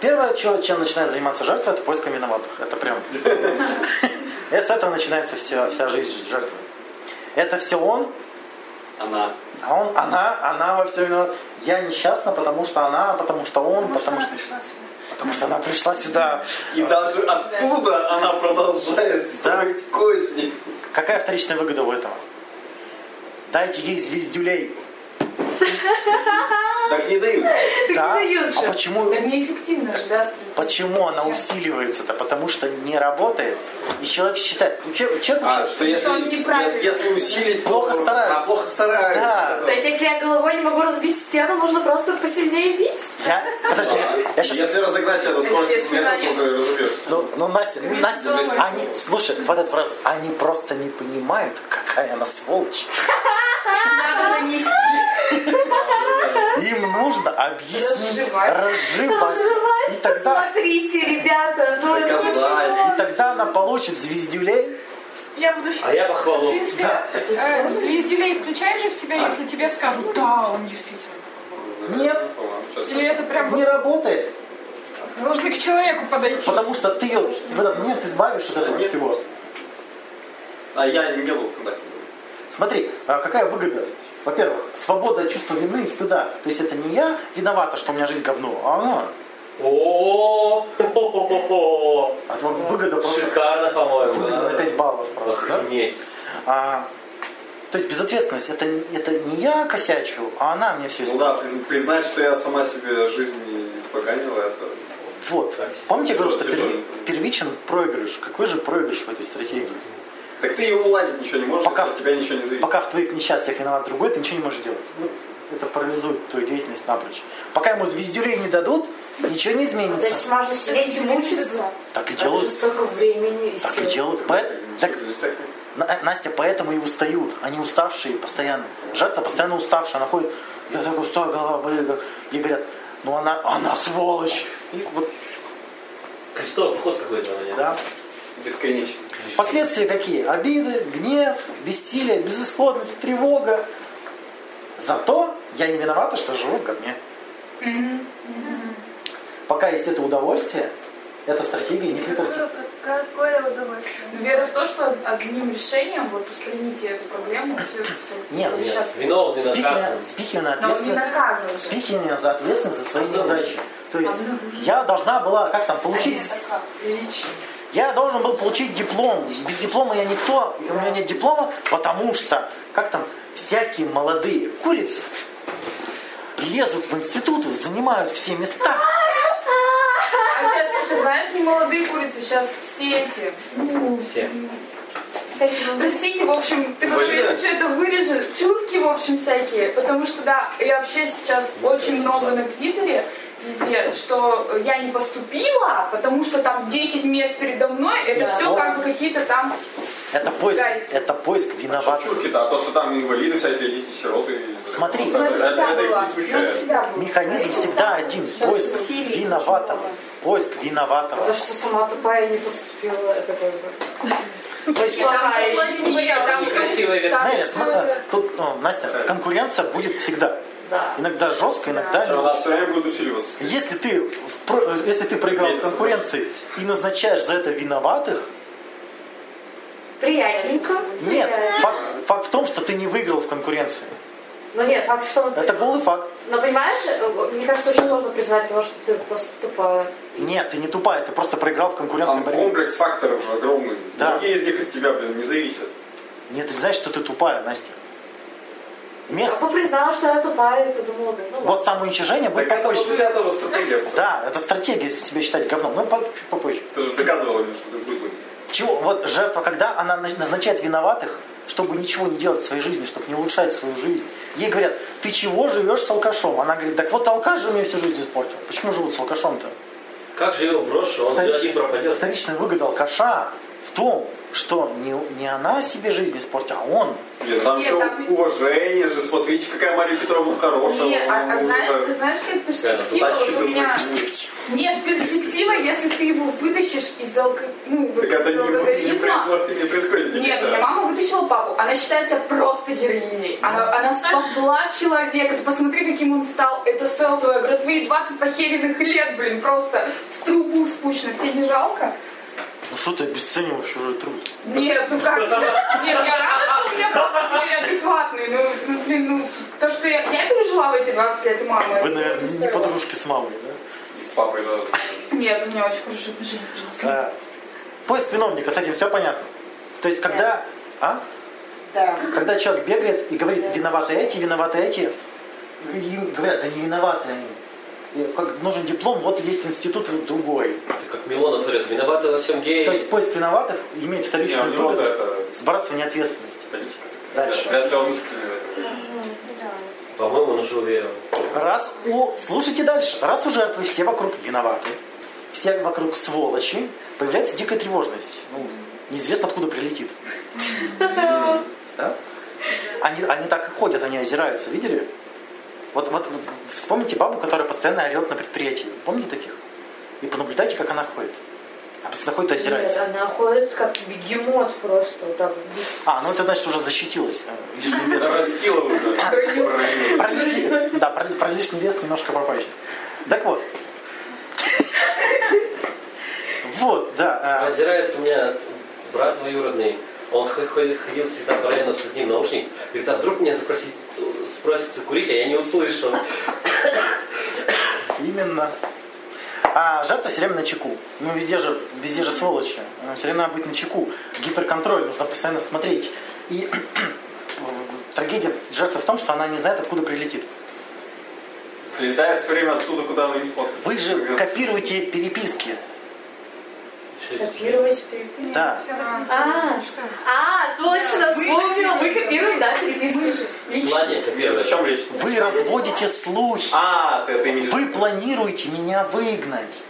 Первое, чем, чем начинает заниматься жертва, это поиском виноватых. Это прям... И с этого начинается вся, вся жизнь жертвы. Это все он, Она. а он, она, она во всем виновата. Я несчастна, потому что она, потому что он, Потому что потому она что, пришла сюда. потому что она пришла сюда. И даже оттуда она продолжает строить козни. Какая вторичная выгода у этого? Дайте ей звездюлей. Так не дают. Так Да? не дают А же. почему, Так неэффективно же, да? почему она усиливается-то? Потому что не работает. И человек считает, ну, че- человек А, что если, он неправильно. если, если усилить... Плохо то- стараются. А, плохо стараются. Да. То есть, если я головой не могу разбить стену, нужно просто посильнее бить? я, подожди, я щас- Если разогнать эту скорость метра, то ты разобьешься. Ну, ну, Настя, ну, Настя, они, слушай, вот эта фраза, они просто не понимают, какая она сволочь. Надо нанести. Им нужно объяснить, Разжевать. И тогда, Смотрите, ребята, ну и тогда она получит звездюлей. Я буду считать. А я В похвалу. принципе, э, звездюлей включаешь же в себя, если тебе скажут, да, он действительно такой. Нет, Или это прям не работает. должны к человеку подойти. Потому что ты ее в этот момент избавишь от этого Нет. всего. А я не был в контакте. Смотри, а какая выгода? Во-первых, свобода от чувства вины и стыда. То есть это не я виновата, что у меня жизнь говно, а она. О, вот выгода просто Шикарно, по-моему. выгода на 5 баллов просто. Охренеть. То есть безответственность, это, это не я косячу, а она мне все Ну да, приз- признать, что я сама себе жизнь не испоганила, это... Вот. Помните, я говорил, что первичен проигрыш. Какой же проигрыш в этой стратегии? Так ты его уладить ничего не можешь, Пока- если от тебя ничего не зависит. Пока в твоих несчастьях виноват другой, ты ничего не можешь делать. Ну, это парализует твою деятельность напрочь. Пока ему звездюлей не дадут, ничего не То есть изменится. можно сидеть и мучиться. Так и Это делают. же столько времени и Так и сил. делают. Поэт- так, Так, На- Настя, поэтому и устают. Они уставшие постоянно. Жертва постоянно уставшая. Она ходит, я такой устал, голова болит. И говорят, ну она, она сволочь. И вот, Крестовый поход какой-то да. Бесконечно. Последствия какие? Обиды, гнев, бессилие, безысходность, тревога. Зато я не виновата, что живу в говне. Пока есть это удовольствие, эта стратегия не прекратится. Какое, удовольствие. Вера в то, что одним решением вот устраните эту проблему, все, все. Нет, нет. сейчас. Виновный наказан. спихивание Но он не. Спихивание за ответственность за свои неудачи. То есть я должна была, как там, получить Приличие. Я должен был получить диплом. Без диплома я никто, и у меня нет диплома, потому что, как там, всякие молодые курицы лезут в институты, занимают все места. А сейчас, Саша, знаешь, не молодые курицы, сейчас все эти. Все. всякие, простите, в общем, ты потом, если что, это вырежешь, чурки, в общем, всякие. Потому что, да, и вообще сейчас очень много на Твиттере, везде, что я не поступила, потому что там 10 мест передо мной, это Да. все как бы какие-то там... Это поиск, Гайки. это поиск виноватых. Чурки-то, а то, что там инвалиды всякие, дети, сироты. Смотри. это, Ну, это это, это их не Ну, смущает. Механизм всегда один. Поиск виноватого. Поиск То, виноватого. что сама тупая не поступила, это как бы... Там Плохая там тут, ну, Настя, конкуренция будет всегда. Да. Иногда жестко, иногда Что Она все время будет усиливаться. Если ты, если ты проиграл в конкуренции и назначаешь за это виноватых, Приятненько. нет, приятненько. факт, факт в том, что ты не выиграл в конкуренции. Ну нет, факт, что... он- Это голый факт. Но понимаешь, э, мне кажется, очень сложно признать того, что ты просто тупая. Нет, ты не тупая, ты просто проиграл в конкурентной Там борьбе. комплекс факторов же огромный. Да. Многие из них от тебя, блин, не зависят. Нет, ты знаешь, что ты тупая, Настя. Место, Я бы признала, что я тупая, и подумала, ну ладно. вот самоуничижение будет Так это вот у попозже. тебя тоже стратегия. Да, это стратегия себя считать говном. Ну, попозже. Ты же доказывала что ты быдлый. Чего? Вот жертва, когда она на- назначает виноватых, чтобы ничего не делать в своей жизни, чтобы не улучшать свою жизнь. Ей говорят, ты чего живешь с алкашом? Она говорит, так вот алкаш же мне всю жизнь испортил. Почему живут с алкашом-то? Как же его брошу? Он же Вторич- один пропадет. Вторичная выгода алкаша в том, что не, не она себе жизнь испортила, а он. Нет, там Нет, еще там- уважение же. Смотрите, какая Мария Петровна хорошая. Нет, а, а знаешь, так. ты знаешь, какая перспектива? Тащит Вот у меня... перспектив. Нет, перспектива, если ты его вытащишь из алко... ну, вот Так это не, не, происходит, не происходит Нет, никогда. меня мама вытащила папу. Она считается просто героиней. Она, она спасла человека. Ты посмотри, каким он стал. Это стоило твоего. Твои 20 похеренных лет, блин, просто в трубу спущено. Тебе не жалко? Ну что ты обесцениваешь чужой труд? Нет, ну как? Нет, я рада, что у меня папа теперь адекватный. Ну, ну, блин, ну, то, что я, я пережила в эти 20 лет, и мама. Вы, наверное, не подружки с мамой, да? И с папой тоже. Нет, у меня очень хорошие отношения с родителями. Поиск виновника, с этим все понятно. То есть, когда, а? Да. когда человек бегает и говорит, виноваты эти, виноваты эти, им говорят, да не виноваты они. Как нужен диплом, вот есть институт другой. Как Милонов говорит, виноваты во всем геи. То есть поиск виноватых имеет вторичную выгоду это сбрасывание ответственности. политика. Дальше. Вряд ли он. По-моему, он уже уверен. Раз у... Слушайте дальше. Раз у жертвы все вокруг виноваты, все вокруг сволочи, появляется дикая тревожность. Ну, неизвестно откуда прилетит. Да? Они, они так и ходят, они озираются, видели? Вот, вот, вот вспомните бабу, которая постоянно орет на предприятии. Помните таких? И понаблюдайте, как она ходит. А постоянно ходит и Нет, озирается. она ходит как бегемот просто. Вот так. А, ну это значит уже защитилась. э, Лишний вес. Нарастила уже. Да, про, лишний вес немножко попозже. Так вот. Вот, да. а, Озирается у меня брат двоюродный. Он ходил, всегда району с одним наушником. Говорит, а вдруг меня запросить, спросится курить, а я не услышал. Именно. А жертва все время на чеку. Ну, везде же, везде же сволочи. Все время надо быть на чеку. Гиперконтроль, нужно постоянно смотреть. И трагедия жертвы в том, что она не знает, откуда прилетит. Прилетает все время оттуда, куда вы не смотрите. Вы же копируете переписки. Копировать, переписывать. Да. А, а, точно, вспомнила. Мы копируем, да, переписываешь. Ладно, О копировать. чем речь? Вы разводите слухи. А, ты это имеешь в Вы планируете меня выгнать.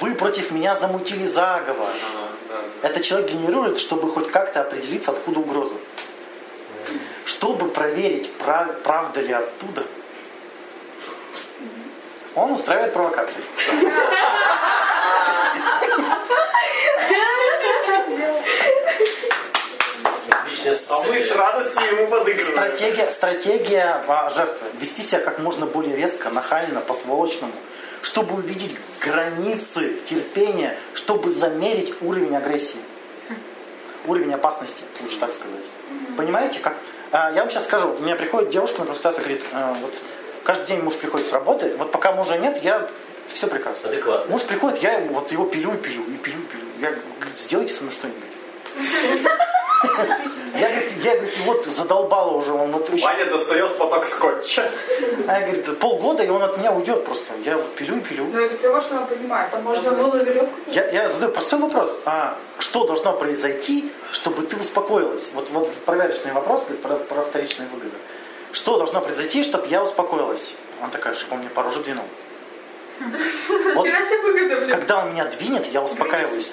Вы против меня замутили заговор. Ага, да. Это человек генерирует, чтобы хоть как-то определиться, откуда угроза. Чтобы проверить, прав- правда ли оттуда, он устраивает провокации. А мы с радостью ему подыгрываем. Стратегия, стратегия жертвы. Вести себя как можно более резко, нахально, по-сволочному, чтобы увидеть границы терпения, чтобы замерить уровень агрессии. Уровень опасности, лучше так сказать. Понимаете, как? А, Я вам сейчас скажу, у меня приходит девушка на консультацию, говорит, «А, вот каждый день муж приходит с работы, вот пока мужа нет, я все прекрасно. Адекватно. Муж приходит, я ему вот его пилю и пилю, и пилю, и пилю. Я говорю, сделайте со мной что-нибудь. Я, говорит, я, говорит, вот задолбала уже, он еще Ваня достает поток скотча. а я, говорит, полгода, и он от меня уйдет просто. Я вот пилю и пилю. Ну это клево, что она понимает. Там Можно было веревку. Я, я задаю простой вопрос. А что должно произойти, чтобы ты успокоилась? Вот, вот проверочный вопрос про, про вторичные выгоды. Что должно произойти, чтобы я успокоилась? Он такая, чтобы он мне по роже двинул. Вот выгода, когда он меня двинет, я успокаиваюсь.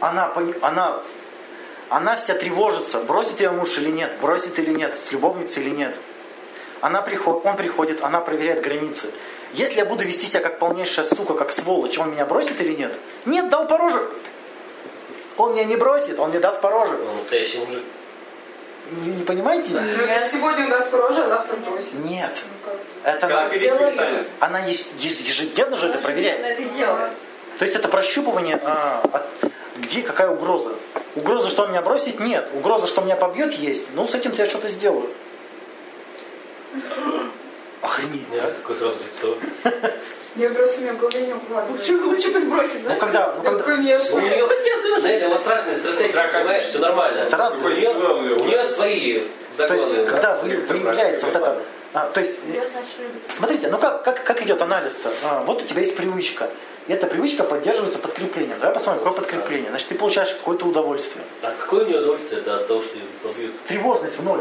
Она, она, она вся тревожится, бросит ее муж или нет, бросит или нет, с любовницей или нет. Она приход, он приходит, она проверяет границы. Если я буду вести себя как полнейшая сука, как сволочь, он меня бросит или нет? Нет, дал по роже. Он меня не бросит, он мне даст по роже. Он настоящий мужик. Не, не понимаете? Это сегодня у нас пороже, а завтра бросит. Нет. Ну? Это она, она ес- ес- ежедневно же это проверяет. это делает. То есть это прощупывание, а, от- где какая угроза. Угроза, что он меня бросит, нет. Угроза, что меня побьет, есть. Ну, с этим-то я что-то сделаю. Охренеть, Нет, да? какое сразу лицо. Я просто у меня в голове не укладывается. Лучше, лучше пусть бросит, Ну, да? когда, ну, Да, когда, Ну, у конечно. нее, знаете, у вас разные стратегии, понимаешь, все нормально. Это раз- У нее, у нее свои то законы. есть, у нас когда выявляется вот это, а, то есть, смотрите, ну как, как, как идет анализ-то? А, вот у тебя есть привычка. И эта привычка поддерживается подкреплением. Давай посмотрим, какое подкрепление. Значит, ты получаешь какое-то удовольствие. А какое у нее удовольствие это от того, что ее побьют? Тревожность в ноль.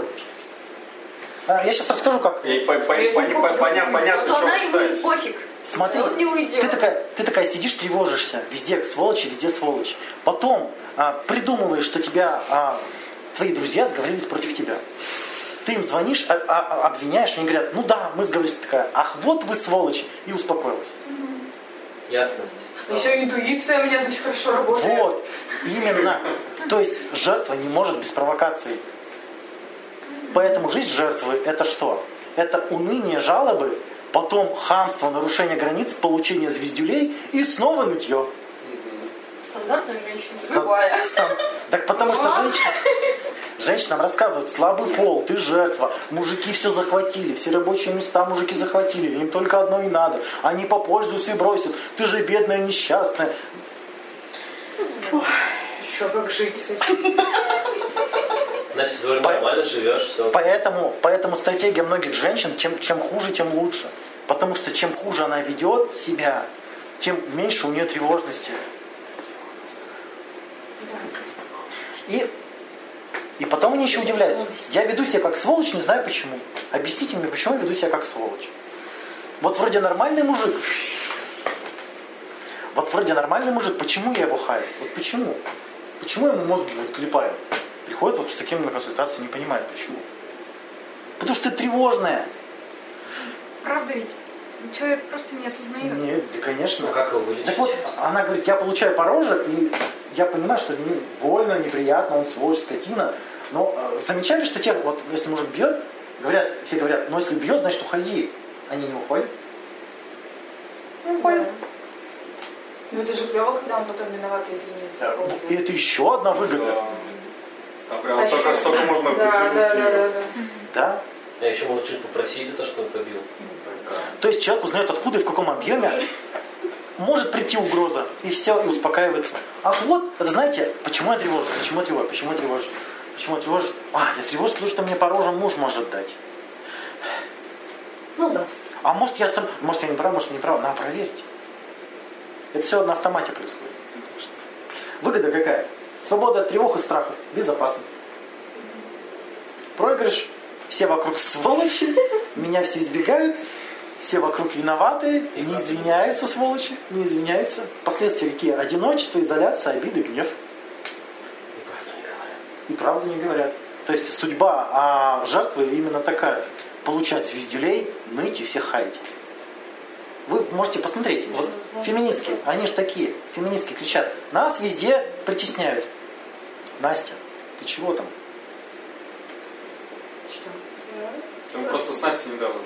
А, я сейчас расскажу, как. И по- по- поня- по- поня- понятно, Что она он ему не пофиг. Смотри, Он не уйдет. Ты такая, ты такая сидишь, тревожишься, везде сволочи, везде сволочь. Потом а, придумываешь, что тебя а, твои друзья сговорились против тебя. Ты им звонишь, а, а, обвиняешь, они говорят, ну да, мы сговорились. Ты такая, ах, вот вы сволочи, и успокоилась. Ясность. Еще интуиция у меня, значит, хорошо работает. Вот, именно. То есть жертва не может без провокации. Поэтому жизнь жертвы это что? Это уныние, жалобы, потом хамство, нарушение границ, получение звездюлей и снова нытье. Стандартная женщина. Там- Так потому что женщина, женщинам рассказывают, слабый пол, ты жертва, мужики все захватили, все рабочие места мужики захватили, им только одно и надо, они попользуются и бросят, ты же бедная, несчастная. Еще как жить с этим? Значит, ты нормально живешь, все. Поэтому, поэтому стратегия многих женщин, чем, чем хуже, тем лучше. Потому что чем хуже она ведет себя, тем меньше у нее тревожности. И, и потом они еще удивляются. Я веду себя как сволочь, не знаю почему. Объясните мне, почему я веду себя как сволочь. Вот вроде нормальный мужик. Вот вроде нормальный мужик, почему я его хаю? Вот почему? Почему я ему мозги вот клепаю? Приходит вот с таким на консультацию, не понимает почему. Потому что ты тревожная. Правда ведь? Человек просто не осознает. Нет, да конечно. Ну как его вылечить? Так вот, она говорит, я получаю по роже, и я понимаю, что мне больно, неприятно, он сволочь, скотина. Но э, замечали, что те, вот если мужик бьет, говорят, все говорят, ну если бьет, значит уходи. Они не уходят. Ну, понял. Ну это же клево, когда он потом виноват и извинится. И это еще одна выгода. Да. Там прям столько, столько можно Да, да, да, да, да. Да? А еще может что-нибудь попросить за то, что он побил. То есть человек узнает, откуда и в каком объеме может прийти угроза, и все, и успокаивается. Ах вот, это знаете, почему я тревожусь, почему я тревожусь, почему я тревожусь, почему я тревожусь? А, я тревожусь, потому что мне по рожам муж может дать. Ну, даст. А может я сам, может я не прав, может не прав, надо проверить. Это все на автомате происходит. Выгода какая? Свобода от тревог и страхов, безопасность. Проигрыш, все вокруг сволочи, меня все избегают, все вокруг виноваты, не извиняются сволочи, не извиняются. Последствия какие? Одиночество, изоляция, обиды, гнев. И правду не говорят. И правду не говорят. То есть судьба а жертвы именно такая. Получать звездюлей, ныть и всех хаять. Вы можете посмотреть, вот феминистки, они же такие, феминистки кричат, нас везде притесняют. Настя, ты чего там? Что? Там просто с Настей недавно.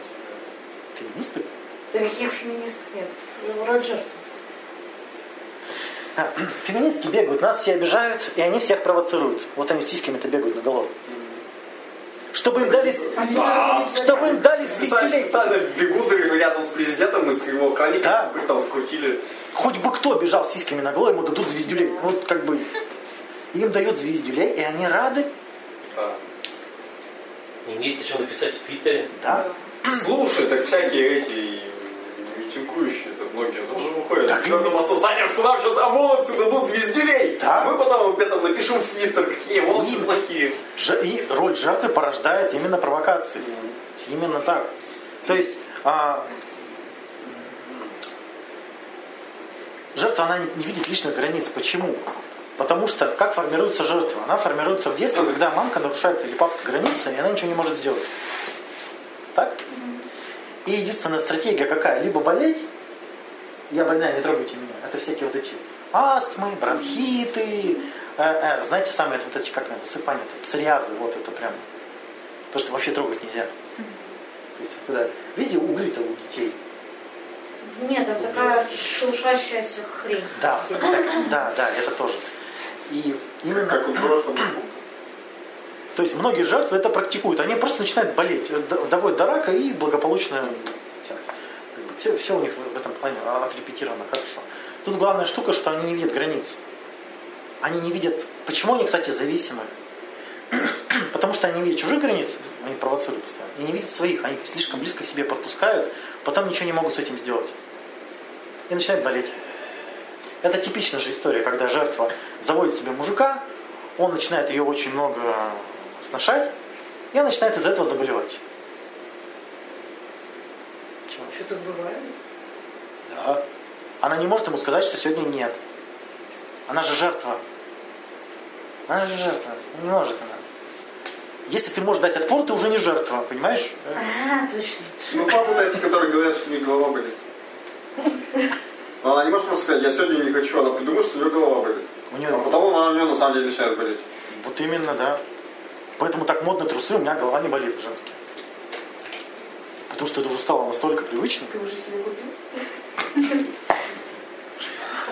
Феминисты? Да никаких феминистов нет. Вроде жертв. А, Феминистки бегают, нас все обижают, и они всех провоцируют. Вот они с сиськами-то бегают на голову. Чтобы им дали, чтобы им дали звездюлей. специально бегут рядом с президентом и с его охранником, Да. их там скрутили. Хоть бы кто бежал с сиськами на голову, ему дадут звездюлей. Вот как бы им дают звездюлей, и они рады. Да. Им есть о чем написать в Твиттере. Да? Слушай, так всякие эти митингующие, это многие тоже выходят Так с твердым осознанием, что нам сейчас ОМОНовцы дадут звездюлей. Да. А мы потом об этом напишем в Твиттер, какие ОМОНовцы плохие. Ж- И роль жертвы порождает именно провокации. Именно так. То есть а, жертва, она не видит личных границ. Почему? Потому что как формируется жертва? Она формируется в детстве, когда мамка нарушает или папка границы, и она ничего не может сделать. Так? И единственная стратегия какая? Либо болеть, я больная, не трогайте меня. Это всякие вот эти астмы, бронхиты, э, э, знаете, самые вот эти, как это, высыпания, псориазы, вот это прям. То, что вообще трогать нельзя. То есть, когда, видите, угли-то у детей. Нет, там такая шелушащаяся хрень. Да, так, да, да, это тоже. И именно, Как у прошлого. То есть многие жертвы это практикуют. Они просто начинают болеть, э, доводят до рака и благополучно все, все, у них в этом плане а, отрепетировано хорошо. Тут главная штука, что они не видят границ. Они не видят... Почему они, кстати, зависимы? Потому что они не видят чужих границ, они провоцируют постоянно, и не видят своих. Они слишком близко к себе подпускают, потом ничего не могут с этим сделать. И начинают болеть. Это типичная же история, когда жертва заводит себе мужика, он начинает ее очень много сношать, и она начинает из-за этого заболевать. Чего? Что тут бывает? Да. Она не может ему сказать, что сегодня нет. Она же жертва. Она же жертва. Не может она. Если ты можешь дать отпор, ты уже не жертва, понимаешь? А, точно. Ну, папы эти, которые говорят, что у них голова болит. Но она не может просто сказать, я сегодня не хочу, она придумает, что у нее голова болит. У нее... А потом она у нее на самом деле начинает болеть. Вот именно, да. Поэтому так модно трусы, у меня голова не болит женские. Потому что это уже стало настолько привычно. Ты уже себе купил?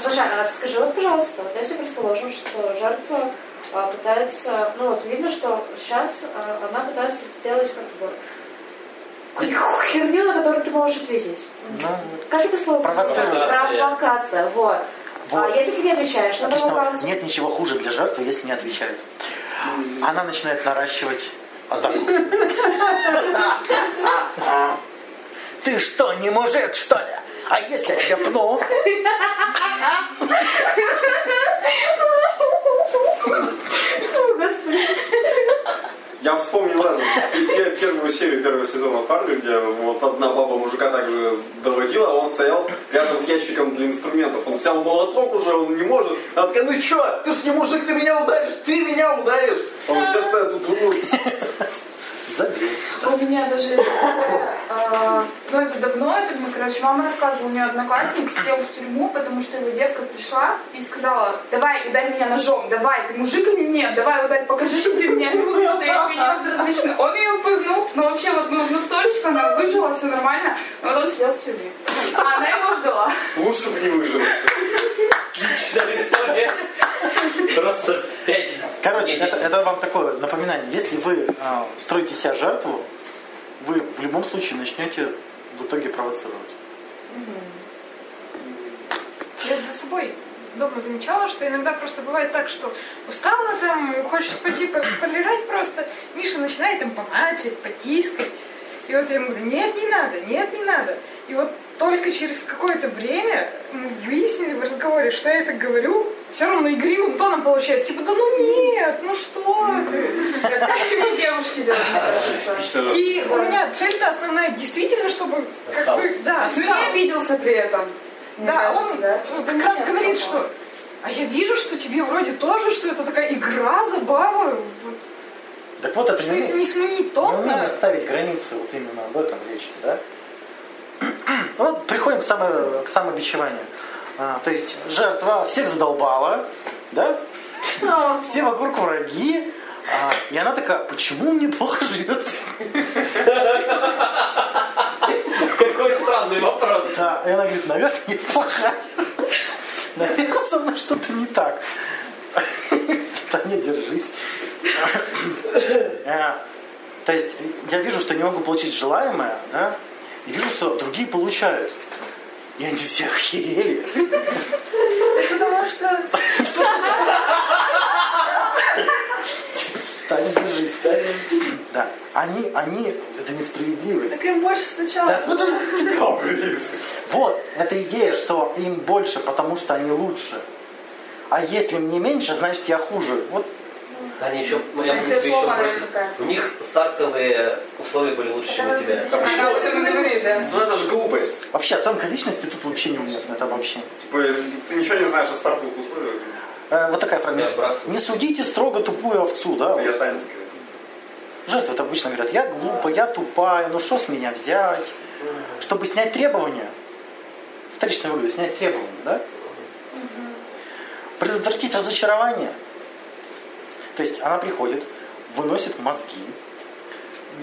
Слушай, а скажи вот, пожалуйста, вот если предположим, что жертва а, пытается, ну вот видно, что сейчас а, она пытается сделать как бы какую-то херню, на которую ты можешь ответить. Ну, Как это слово? Называется? Провокация, вот. Вот. А если ты не отвечаешь на провокацию? Нет ничего хуже для жертвы, если не отвечает. Она начинает наращивать атаку. Ты что, не мужик, что ли? А если я тебя пну? Господи. Я вспомнил пе- первую серию первого сезона Фарли, где вот одна баба мужика также доводила, а он стоял рядом с ящиком для инструментов. Он взял молоток уже, он не может. Она такая, ну чё, ты ж не мужик, ты меня ударишь, ты меня ударишь. Он стоят тут думают. Забей. У меня даже, э, ну это давно, это мне, короче, мама рассказывала, у нее одноклассник сел в тюрьму, потому что его девка пришла и сказала, давай, ударь меня ножом, давай, ты мужик или нет, давай, ударь, покажи, что ты меня любишь, что я тебе не безразлична. Он ее пыгнул, но вообще вот ну, настолечко, она выжила, все нормально, но вот он сидел в тюрьме. А она его ждала. Лучше бы не выжил. Отличная история. Просто пять. Короче, это, это вам такое напоминание. Если вы а, строите себя жертву, вы в любом случае начнете в итоге провоцировать. Я за собой дома замечала, что иногда просто бывает так, что устала там, хочешь пойти по- полежать просто, Миша начинает им помацать, потискать. И вот я ему говорю, нет, не надо, нет, не надо. И вот только через какое-то время мы выяснили в разговоре, что я это говорю, все равно игривым тоном получается. Типа, да ну нет, ну что ты. Все девушки делают, кажется. И у меня цель-то основная действительно, чтобы как бы, да, Ну отстал. не обиделся при этом. Да, он ну, как раз говорит, что а я вижу, что тебе вроде тоже, что это такая игра, забава. Так вот, это что если не сменить тон, умение да, ставить границы, вот именно об этом речь, да? Ну, вот приходим к, само, к самобичеванию. А, то есть жертва всех задолбала, да? Все вокруг враги. а, и она такая, почему мне плохо живется? Какой странный вопрос. Да, и она говорит, наверное, неплохая. Наверное, со мной что-то не так. Таня, держись. Э, То есть я вижу, что не могу получить желаемое, да, и вижу, что другие получают. И они все охерели. Потому что Таня, держись, Таня. Да. Они, они, это несправедливость. так им больше сначала. Да. Вот, эта идея, что им больше, потому что они лучше. А если мне меньше, значит я хуже. Вот Таня, еще, ну, я Если тебе еще такая. У них стартовые условия были лучше, чем у тебя. говорит, да. Ну это же глупость. вообще оценка личности тут вообще неуместна, это вообще. Типа, ты ничего не знаешь о стартовых условиях. Э, вот такая фраза. Не судите строго тупую овцу, да? Я танецкая. Жертвы это обычно говорят, я глупая, я тупая, ну что с меня взять? Чтобы снять требования, вторичное выгоду, снять требования, да? Предотвратить разочарование. То есть она приходит, выносит мозги,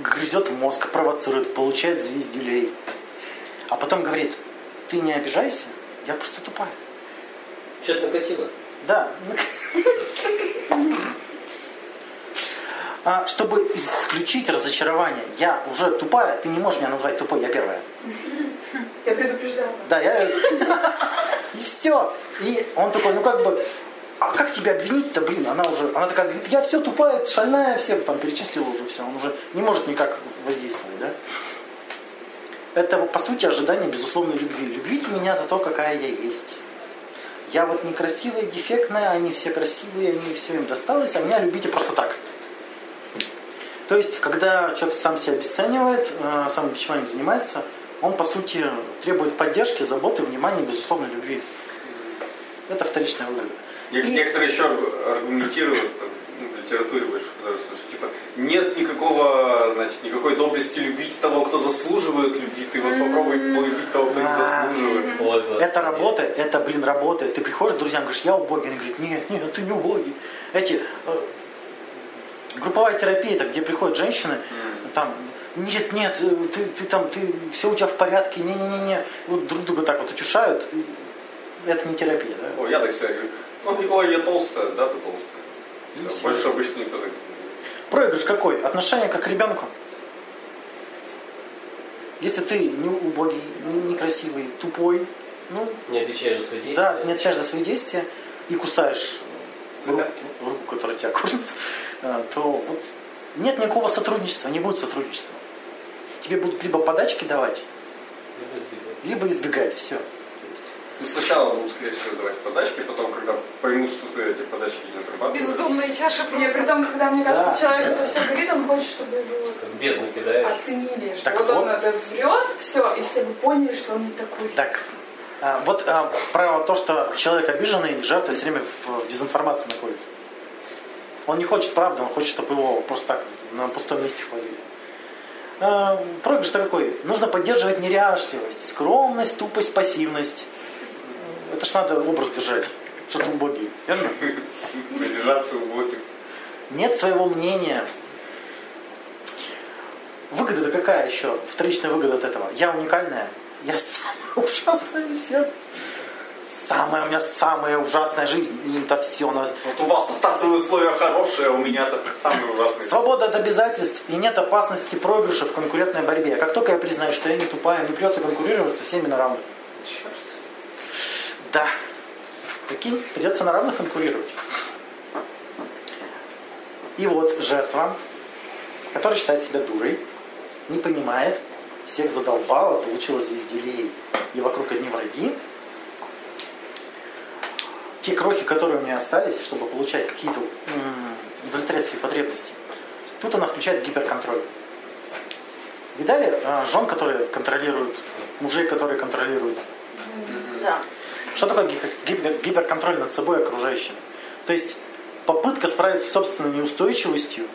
грызет мозг, провоцирует, получает звездюлей. А потом говорит, ты не обижайся, я просто тупая. Что-то накатило. Да. А чтобы исключить разочарование, я уже тупая, ты не можешь меня назвать тупой, я первая. Я предупреждала. Да, я... И все. И он такой, ну как бы, а как тебя обвинить-то, блин? Она уже, она такая говорит, я все тупая, шальная, все там перечислила уже все. Он уже не может никак воздействовать, да? Это, по сути, ожидание безусловной любви. Любите меня за то, какая я есть. Я вот некрасивая, дефектная, они все красивые, они все им досталось, а меня любите просто так. То есть, когда человек сам себя обесценивает, э, самобичеванием занимается, он, по сути, требует поддержки, заботы, внимания, безусловно, любви. Это вторичная выгода. И- Некоторые еще аргументируют там, ну, в литературе больше, потому что, типа, нет никакого, значит, никакой доблести любить того, кто заслуживает любви. Ты вот попробуй полюбить того, кто не заслуживает. Это работает, это, блин, работает. Ты приходишь к друзьям, говоришь, я убогий. Они говорят, нет, нет, ты не убогий. Эти, э, групповая терапия, это где приходят женщины, там, нет, нет, э, ты, ты там, ты, все у тебя в порядке, не-не-не-не. Вот друг друга так вот утешают. И Это не терапия, да? Ой, я так всегда говорю, ой, ой, я толстая, да, ты толстая. Всё, больше обычно никто так. Проигрыш какой? Отношение как к ребенку. Если ты не убогий, не- некрасивый, тупой, ну, Не отвечаешь за свои действия. да, не отвечаешь за свои действия и кусаешь руку, руку, которая тебя кормит, э, то вот нет никакого сотрудничества, не будет сотрудничества. Тебе будут либо подачки давать, Либо избегать. либо избегать, все. Ну, сначала будут, скорее всего, давать подачки, потом, когда поймут, что ты эти подачки не отрабатываешь. Бездомные чаши Не, просто. при том, когда, мне кажется, Да. человек это все говорит, он хочет, чтобы его бездну кидаешь. оценили, что Так вот, вот. он это врет, все, и все бы поняли, что он не такой. Так, а, вот а, про то, что человек обиженный, жертва все время в дезинформации находится. Он не хочет правды, он хочет, чтобы его просто так на пустом месте хвалили. А, Проигрыш-то какой? Нужно поддерживать неряшливость, скромность, тупость, пассивность. Это ж надо образ держать, что ты убогий. Верно? Наряжаться убогим. Нет своего мнения. Выгода-то какая еще? Вторичная выгода от этого. Я уникальная. Я самая ужасная из всех. Самая у меня самая ужасная жизнь. И это все. Вот у вас-то стартовые условия хорошие, а у меня-то самые ужасные. Свобода от обязательств и нет опасности проигрыша в конкурентной борьбе. Как только я признаю, что я не тупая, мне придется конкурировать со всеми на равных. Черт. Да. Прикинь, придется на равных конкурировать. И вот жертва, которая считает себя дурой, не понимает, всех задолбала, получила звезделей, и вокруг одни враги. Те крохи, которые у меня остались, чтобы получать какие-то удовлетворять свои потребности, тут она включает гиперконтроль. Видали а, жен, которые контролируют, мужей, которые контролируют Да. Что такое гипер- гипер- гиперконтроль над собой и окружающим? То есть попытка справиться с собственной неустойчивостью,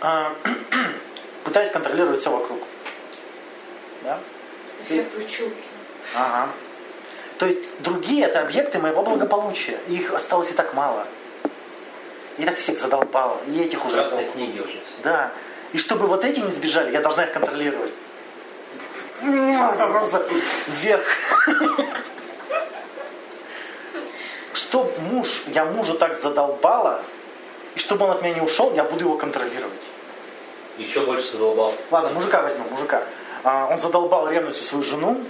а, пытаясь контролировать все вокруг. Да? Эффект училки. Ага. То есть другие это объекты моего благополучия. Их осталось и так мало. И так всех задолбало. И этих уже. Ужасные книги уже. Да. И чтобы вот эти не сбежали, я должна их контролировать. Это просто вверх. Чтоб муж, я мужа так задолбала, и чтобы он от меня не ушел, я буду его контролировать. Еще больше задолбал. Ладно, мужика возьмем, мужика. А, он задолбал ревностью свою жену,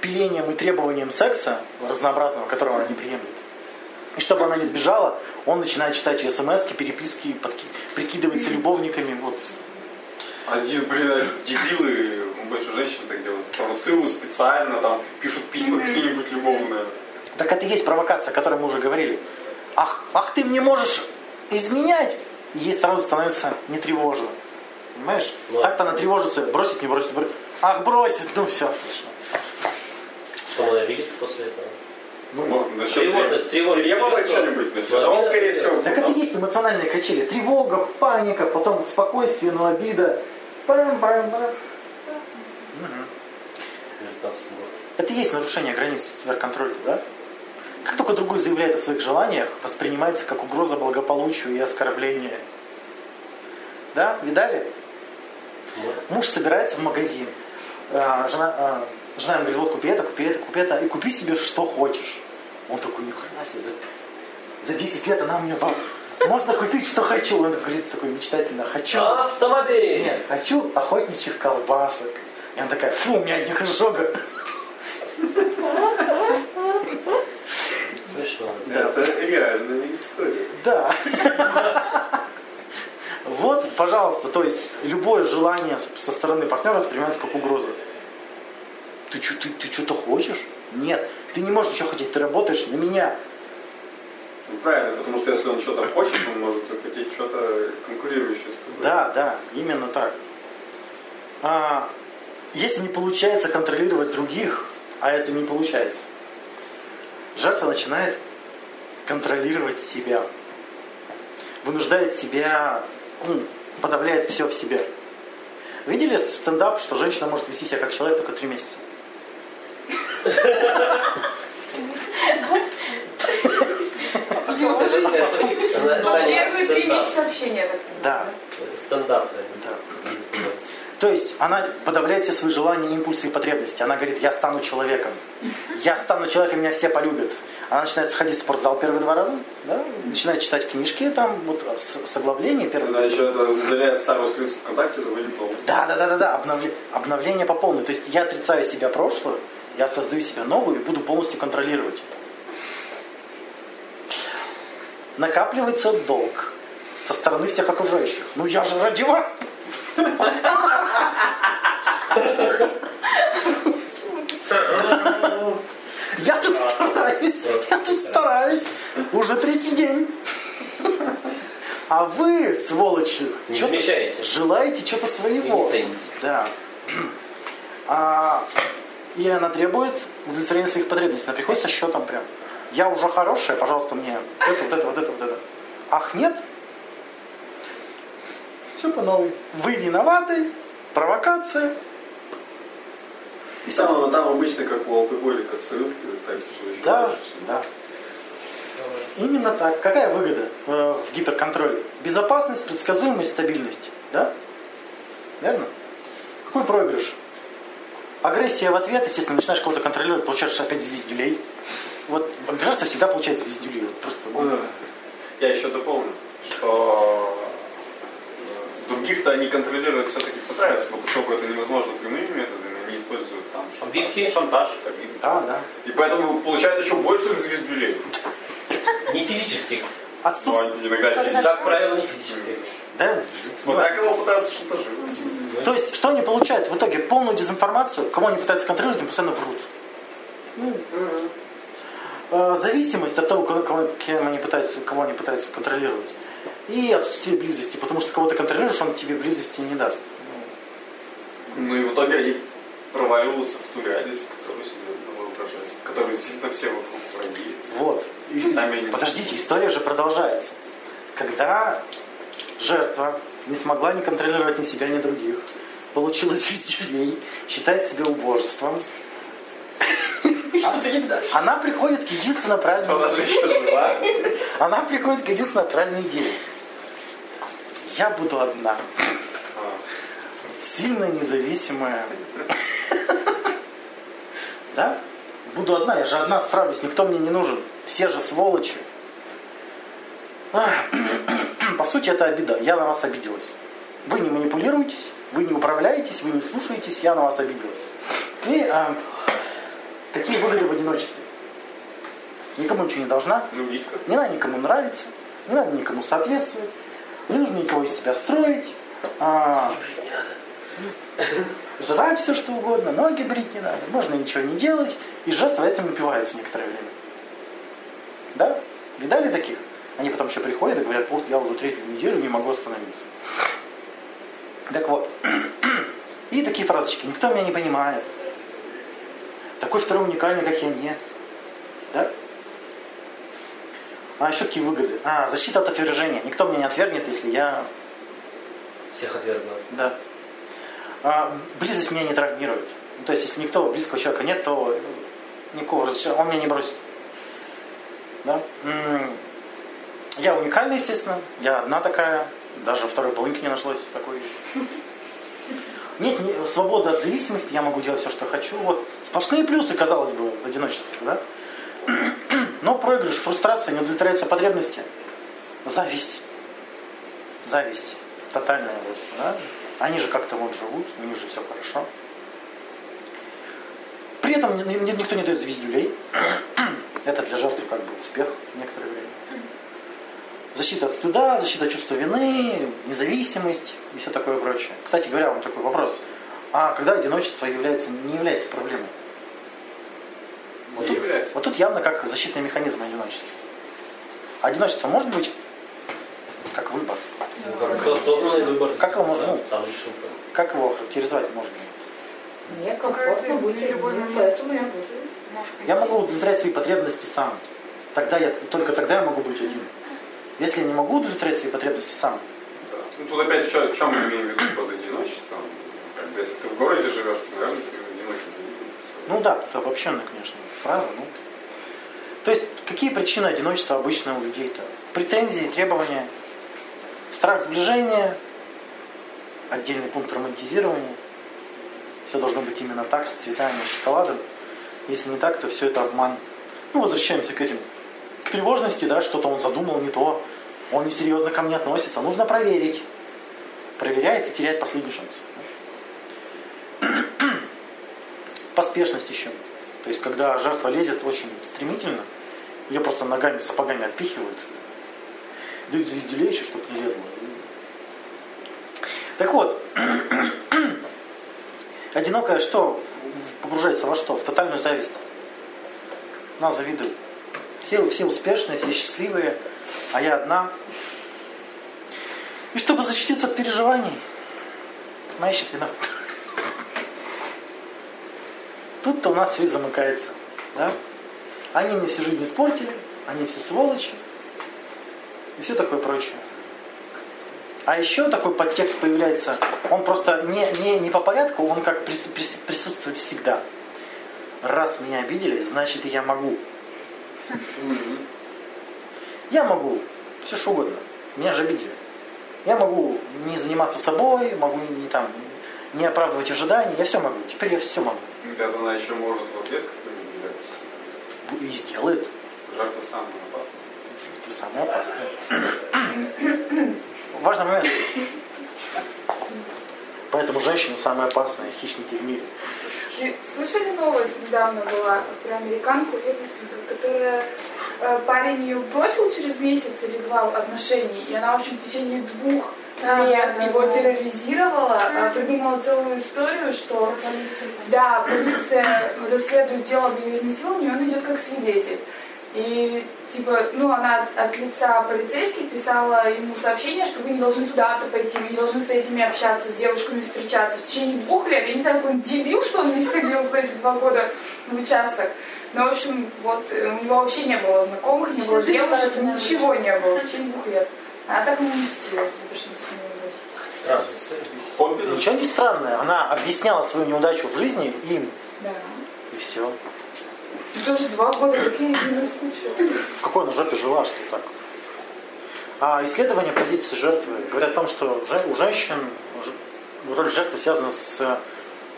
пилением и требованием секса разнообразного, которого она не приемлет. И чтобы она не сбежала, он начинает читать ее смс переписки, подки- прикидывается любовниками. Вот. Один, блин, дебилы, больше женщин так делают, провоцируют специально, там, пишут письма какие-нибудь любовные. Так это и есть провокация, о которой мы уже говорили. Ах, ах ты мне можешь изменять! И ей сразу становится не тревожно. Понимаешь? Ну, Так-то она тревожится, бросит, не бросит, бросит. Ах, бросит, ну все. Что он обидится после этого? Ну, насчет Тревожность, тревожность. Требовать что-нибудь насчет. А он, скорее всего, Так это и есть эмоциональные качели. Тревога, паника, потом спокойствие, но обида. Парам-парам-парам. Мгм. 19 год. Это и есть нарушение границ сверхконтроля, да? Как только другой заявляет о своих желаниях, воспринимается как угроза благополучию и оскорбление. Да? Видали? Может, Муж собирается в магазин. А, Жена, а, жена ему говорит, вот купи это, купи это, купи это, и купи себе что хочешь. Он такой, ни хрена себе, за, за 10 лет она мне баб. Можно купить, что хочу. Он говорит такой мечтательно, хочу. Автомобиль! Нет, хочу охотничьих колбасок. И она такая, фу, у меня одних изжога. Смешно. Это реальная история. Да. Вот, пожалуйста, то есть любое желание со стороны партнера воспринимается как угроза. Ты, чё- ты, ты что-то хочешь? Нет. Ты не можешь ничего хотеть, ты работаешь на меня. Ну, правильно, потому что если он что-то хочет, он может захотеть что-то конкурирующее с тобой. Да, да, именно так. А, если не получается контролировать других, а это не получается, жертва начинает контролировать себя. Вынуждает себя, ну, подавляет все в себе. Видели стендап, что женщина может вести себя как человек только три месяца? Первые три месяца общения, так Да. Стендап. Да. То есть она подавляет все свои желания, импульсы и потребности. Она говорит, я стану человеком. Я стану человеком, меня все полюбят. Она начинает сходить в спортзал первые два раза, да? начинает читать книжки, там вот с, с оглавления первые. Она еще удаляет старую страницу ВКонтакте, заводит новую. Да, да, да, да, да. Обновле- обновление по полной. То есть я отрицаю себя прошлое, я создаю себя новую и буду полностью контролировать. Накапливается долг со стороны всех окружающих. Ну я же ради вас. Я тут стараюсь, я тут стараюсь. Уже третий день. А вы, сволочи, Не желаете что-то И своего. цените. Да. А, и она требует удовлетворения своих потребностей. Она приходит со счетом прям. Я уже хорошая, пожалуйста, мне вот это, вот это, вот это, вот это. Ах, нет? Все по новой. Вы виноваты, провокация. И там, там обычно, как у алкоголика, срывки, так же еще Да, дальше. да. Именно так. Какая выгода э, в гиперконтроле? Безопасность, предсказуемость, стабильность. Да? Верно? Какой проигрыш? Агрессия в ответ, естественно, начинаешь кого-то контролировать, получаешь опять звездюлей. Вот жертва всегда получает звездюлей. Вот просто, Я еще дополню, что э, других-то они контролировать все-таки пытаются, но поскольку это невозможно прямыми методами, они используют там шантаж, Обидки. шантаж обиды. да, да. И поэтому получают еще больше звездюлей. Не физических. Отсутствие. они иногда физически. Как правило, не физических. Да? Смотря кого пытаются шантажировать. То есть, что они получают в итоге? Полную дезинформацию, кого они пытаются контролировать, им постоянно врут. Ну, э, зависимость от того, кого, кого- кем они пытаются, кого они пытаются контролировать. И отсутствие близости, потому что кого ты контролируешь, он тебе близости не даст. Ну и в итоге они проваливаются в ту реальность, которую себе воображают. Которую действительно все вокруг враги. Вот. И сами Подождите, история же продолжается. Когда жертва не смогла не контролировать ни себя, ни других, получила звездюлей, считает себя убожеством, она приходит к единственно еще жива. Она приходит к единственно правильной идее. Я буду одна. Сильная, независимая. Да? Буду одна, я же одна справлюсь, никто мне не нужен. Все же сволочи. По сути, это обида. Я на вас обиделась. Вы не манипулируетесь, вы не управляетесь, вы не слушаетесь, я на вас обиделась. И а, какие выгоды в одиночестве? Никому ничего не должна, Ну, не надо никому нравиться, не надо никому соответствовать, не нужно никого из себя строить, а, жрать все что угодно, ноги брить не надо, можно ничего не делать, и жертва этим упивается некоторое время. Да? Видали таких? Они потом еще приходят и говорят, вот я уже третью неделю не могу остановиться. Так вот, и такие фразочки, никто меня не понимает, такой второй уникальный, как я, нет. Да? А еще какие выгоды? А, защита от отвержения. Никто меня не отвергнет, если я... Всех отвергну. Да. А, близость меня не травмирует. Ну, то есть, если никто близкого человека нет, то никакого разрешения, он меня не бросит. Да? М, Я уникальна, естественно. Я одна такая. Даже второй половинки не нашлось такой. Нет, не- свобода от зависимости, я могу делать все, что хочу. Вот сплошные плюсы, казалось бы, в одиночестве, да? Но проигрыш, фрустрация, не удовлетворяются потребности. Зависть. Зависть. Тотальная просто, да? Они же как-то вот живут, у них же все хорошо. При этом ни- ни- никто не дает звездюлей. Это для жертв как бы успех некоторое время. Защита от стыда, защита от чувства вины, независимость и все такое прочее. Кстати говоря, вам такой вопрос. А когда одиночество является, не является проблемой? Вот Не тут, является. вот тут явно как защитный механизм одиночества. Одиночество может быть как выбор. Ну, как осознанный выбор. Как его можно- решил. Как его характеризовать можно? Мне комфортно быть одним, поэтому я буду. Я могу удовлетворять свои потребности сам. Тогда я, только тогда я могу быть один. Если я не могу удовлетворять свои потребности сам, Да. Ну тут опять, что, что мы имеем в виду под одиночеством? Как бы, если ты в городе живешь, то, наверное, ты одиночество не будешь. ну да, тут обобщенная, конечно, фраза, ну. То есть, какие причины одиночества обычно у людей-то? Претензии, требования, страх сближения, отдельный пункт романтизирования. Все должно быть именно так, с цветами, с шоколадом. Если не так, то все это обман. Ну, возвращаемся к этим. К тревожности, да, что-то он задумал не то. Он несерьезно ко мне относится. Нужно проверить. Проверяет и теряет последний шанс. Поспешность еще. То есть, когда жертва лезет очень стремительно, ее просто ногами, сапогами отпихивают. Дают звездюлей еще, чтобы не лезло. Так вот, одинокая что? Погружается во что? В тотальную зависть. Нас завидуют. Все, все успешные, все счастливые, а я одна. И чтобы защититься от переживаний, она ищет вина. Тут-то у нас все и замыкается. Да? Они мне всю жизнь испортили, они все сволочи. И все такое прочее. А еще такой подтекст появляется, он просто не, не, не по порядку, он как прис- прис- присутствует всегда. Раз меня обидели, значит я могу. Я могу все что угодно. Меня же обидели. Я могу не заниматься собой, могу не, там, не оправдывать ожидания, я все могу. Теперь я все могу. Ребята, она еще может в ответ как-то не И сделает. Жертва самая опасная. Это самое опасное. Важный момент. Поэтому женщины самые опасные хищники в мире. И слышали новость недавно была про американку выпускника, которая э, парень ее бросил через месяц или два отношений, и она, в общем, в течение двух Да, лет да, его да. терроризировала, э, придумала целую историю, что да, полиция расследует дело об ее изнасиловании, он идет как свидетель. И типа, ну, она от лица полицейских писала ему сообщение, что вы не должны туда-то пойти, вы не должны с этими общаться, с девушками встречаться. В течение двух лет, я не знаю, какой он дебил, что он не сходил за эти два года в участок. Но, в общем, вот э, у него вообще не было знакомых, не было девушек, ничего не было в течение двух лет. Она так ему мстила за то, что он с ним бросил. Странная история. Хобби? Ничего не странное. Она объясняла свою неудачу в жизни им. Да. И все. И тоже два года, такие не наскучила. В какой она жопе жила, что так? А исследования позиции жертвы говорят о том, что у женщин роль жертвы связана с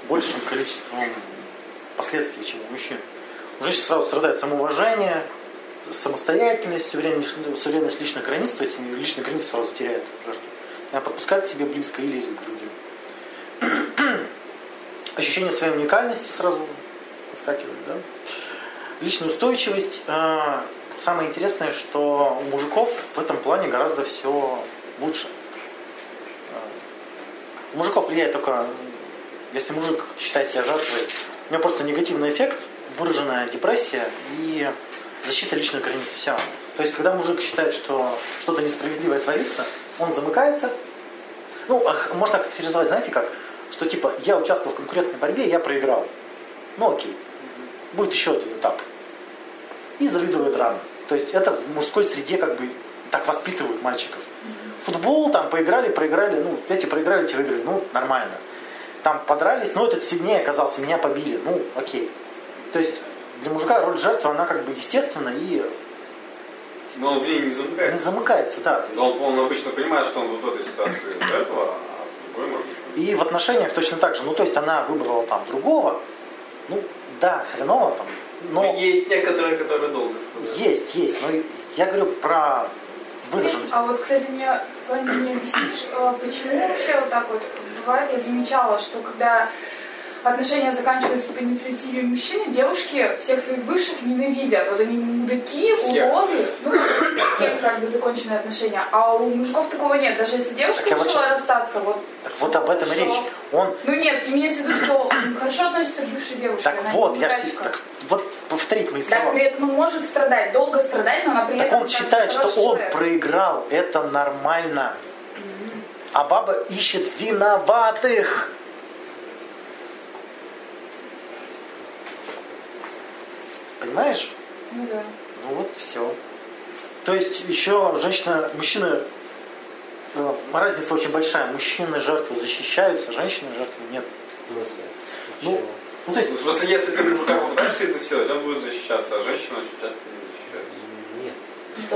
большим количеством последствий, чем у мужчин. У женщин сразу страдает самоуважение, самостоятельность, суверенность, суверенность личных границ, то есть личные границы сразу теряет жертва. Она подпускает к себе близко и лезет к людям. Ощущение своей уникальности сразу подскакивает, да? Личная устойчивость. э, Самое интересное, что у мужиков в этом плане гораздо все лучше. Э, У мужиков влияет только, если мужик считает себя жертвой, у него просто негативный эффект, выраженная депрессия и защита личных границ. Все. То есть, когда мужик считает, что что-то несправедливое творится, он замыкается. Ну, ах, можно характеризовать, знаете как? Что типа, я участвовал в конкурентной борьбе, я проиграл. Ну окей. Будет еще один этап. И зализывает раны. То есть это в мужской среде как бы так воспитывают мальчиков. Футбол там поиграли, проиграли, ну, эти проиграли, эти выиграли, ну, нормально. Там подрались, но этот сильнее оказался, меня побили, ну, окей. То есть для мужика роль жертвы, она как бы естественна и Но он в ней не не замыкается. замыкается, да. Есть Он, он обычно понимает, что он вот в этой ситуации жертва, а в другой может быть. И в отношениях точно так же. Ну, то есть она выбрала там другого. Ну, да, хреново там. Но Ну, есть некоторые, которые долго страдают. есть, есть. Но я говорю про выраженность. А вот, кстати, мне, не объяснишь, э, почему вообще вот так вот бывает? Я замечала, что когда отношения заканчиваются по инициативе мужчины, девушки всех своих бывших ненавидят. Вот они мудаки, уроды, ну, с кем как бы законченные отношения. А у мужиков такого нет. Даже если девушка Так вот решила сейчас- расстаться, вот... Так вот об этом и речь. Он, Ну нет, имеется в виду, что он хорошо относится к бывшей девушке. так она вот, я так вот повторить мои Так слова. при этом он может страдать, долго страдать, но она при Так этом... он считает, что хороший он человек. проиграл. Это нормально. А баба ищет виноватых. Понимаешь? Ну да. Ну вот все. То есть еще женщина, мужчина, э, разница очень большая. Мужчины жертвы защищаются, женщины жертвы нет. Ну, Почему? ну то есть, Ну, в смысле, если ты мужика попытаешься изнасиловать, он будет защищаться, а женщины очень часто не защищаются. Нет.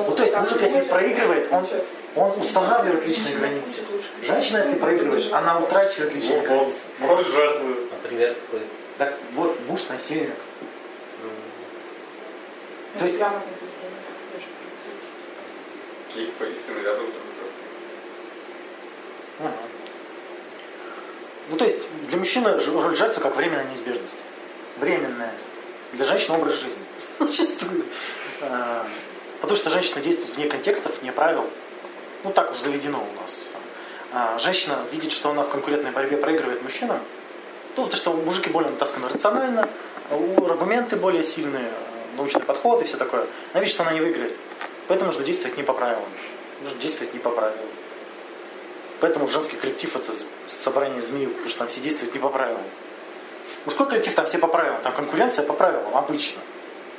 ну, то есть мужик, если проигрывает, он, он устанавливает личные границы. Женщина, если проигрываешь, она утрачивает личные границы. Вот жертвы. Например, какой? Так вот, муж насильник. То есть- есть грамотно поведение, как в даже полицейский. Какие полиции навязывают друг друга. Ага. Ну, то есть для мужчины роль жертвы как временная неизбежность. Временная. Для женщины образ жизни. Зачастую. А, Потому что женщина действует вне контекстов, вне правил. Ну, так уж заведено у нас. А, Женщина видит, что она в конкурентной борьбе проигрывает мужчинам. Ну, потому что мужики более натасканы рационально, у- аргументы более сильные, научный подход и все такое. Она видит, что она не выиграет. Поэтому нужно действовать не по правилам. Нужно действовать не по правилам. Поэтому женский коллектив это собрание змею, потому что там все действуют не по правилам. Мужской коллектив там все по правилам, там конкуренция по правилам, обычно.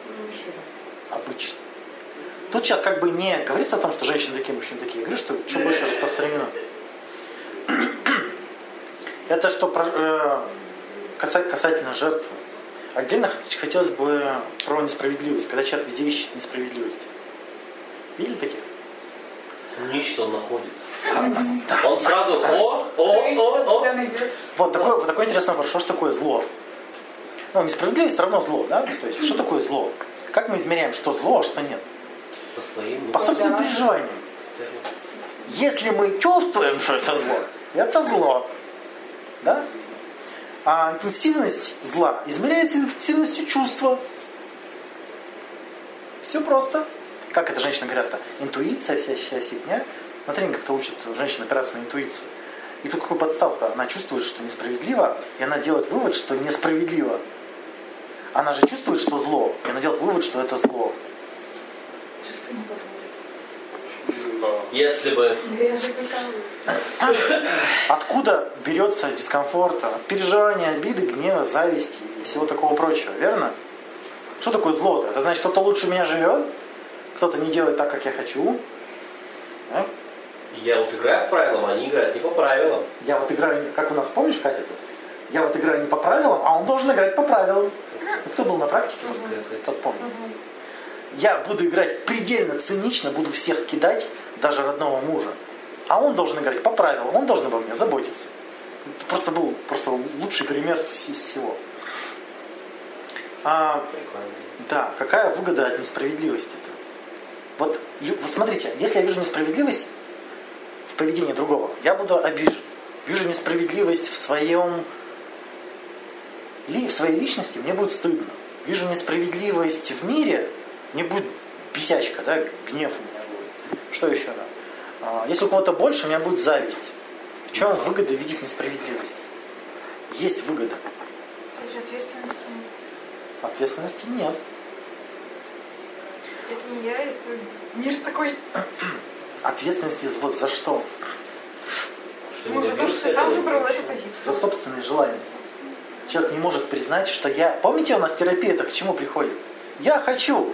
Ну. Обычно. Тут сейчас как бы не говорится о том, что женщины такие, мужчины такие. Я говорю, что чем больше распространено. Это что про- э, каса- касательно жертвы. Отдельно хот- хотелось бы про несправедливость, когда человек везде ищет несправедливость. Видели таких? Ничто он находит. Он сразу, о, о, о, о. Вот такой, вот такой интересный вопрос. Что ж такое зло? Ну, несправедливость равно зло, да? То есть, что такое зло? Как мы измеряем, что зло, а что нет? По своим. По собственным переживаниям. Если мы чувствуем, что это зло, это зло. Да? А интенсивность зла измеряется интенсивностью чувства. Все просто. Как это женщины говорят-то? Интуиция, вся, вся фигня. На тренинге как-то учат женщин опираться на интуицию. И тут какой подстав-то? Она чувствует, что несправедливо, и она делает вывод, что несправедливо. Она же чувствует, что зло, и она делает вывод, что это зло. Чувство не. Если бы Да. Откуда берется дискомфорт от переживания, обиды, гнева, зависти и всего такого прочего, верно? Что такое зло-то? Это значит, кто-то лучше меня живет, кто-то не делает так, как я хочу. А? я вот играю по правилам, а они играют не по правилам. Я вот играю, как у нас, помнишь, Катя? тут? Я вот играю не по правилам, а он должен играть по правилам. Ну, кто был на практике, тот, тот помнит. Я буду играть предельно цинично, буду всех кидать, даже родного мужа. А он должен играть по правилам, он должен обо мне заботиться. Это просто был просто лучший пример вс- всего. А, да, какая выгода от несправедливости-то? Вот, вот смотрите, если я вижу несправедливость в поведении другого, я буду обижен. Вижу несправедливость в своем ли, в своей личности, мне будет стыдно. Вижу несправедливость в мире, мне будет бесячка, да, гнев. Что еще? Да? А, Если у кого-то больше, у меня будет зависть. В чем выгода видеть несправедливость? Есть выгода. Тоже ответственности нет. Ответственности нет. Это не я, это мир такой. Ответственности вот за что? Что Ну, за то, что ты сам выбрал эту позицию. За собственные желания. Человек не может признать, что я... Помните, у нас терапия-то к чему приходит? Я хочу.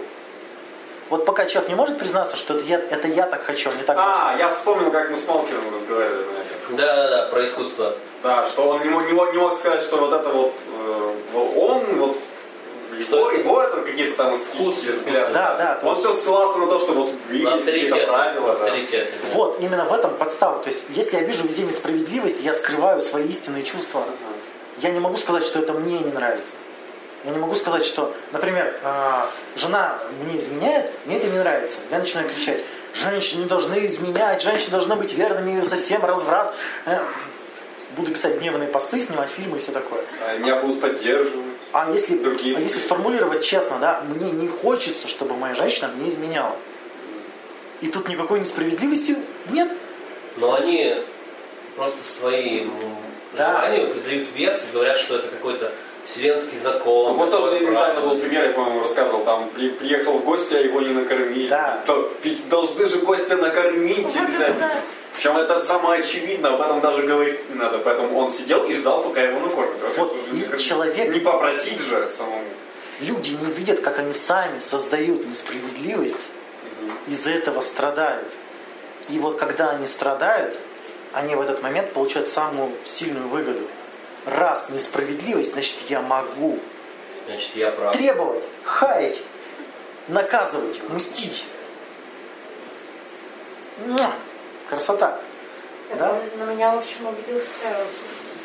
Вот пока человек не может признаться, что это я, это я так хочу, не так А, я вспомнил, как мы с Малкиным разговаривали на это. Да, да, да, про искусство. Да, что он не мог, не мог, не мог сказать, что вот это вот э, он, вот его, Что это? его это какие-то там Вкус, взгляды. Да, да, то Он есть- все ссылался на то, что вот в мире На есть какие-то авторитеты. правила. да. Вот, именно в этом подстава. То есть, если я вижу везде несправедливость, я скрываю свои истинные чувства. Я не могу сказать, что это мне не нравится. Я не могу сказать, что, например, э, жена мне изменяет, мне это не нравится. Я начинаю кричать, женщины не должны изменять, женщины должны быть верными, совсем разврат. Э, Буду писать гневные посты, снимать фильмы и все такое. А Меня будут поддерживать. А если, Другие а если сформулировать честно, да, мне не хочется, чтобы моя женщина мне изменяла. И тут никакой несправедливости нет. Но они просто своим Да. желанию придают вес и говорят, что это какой-то вселенский закон. Вот тоже недавно был пример, я, по-моему, рассказывал, там при- приехал в гости, а его не накормили. Да. То, ведь должны же гостя накормить Вот это обязательно. да. Причем это самое очевидное, об этом даже говорить не надо. Поэтому он сидел и ждал, пока его накормят. Вот, не, человек- не попросить же самому. люди не видят, как они сами создают несправедливость, из-за этого страдают. И вот когда они страдают, они в этот момент получают самую сильную выгоду. Раз несправедливость, значит я могу Значит, я прав. требовать, хаять, наказывать, мстить. Красота. Да? На меня, в общем, убедился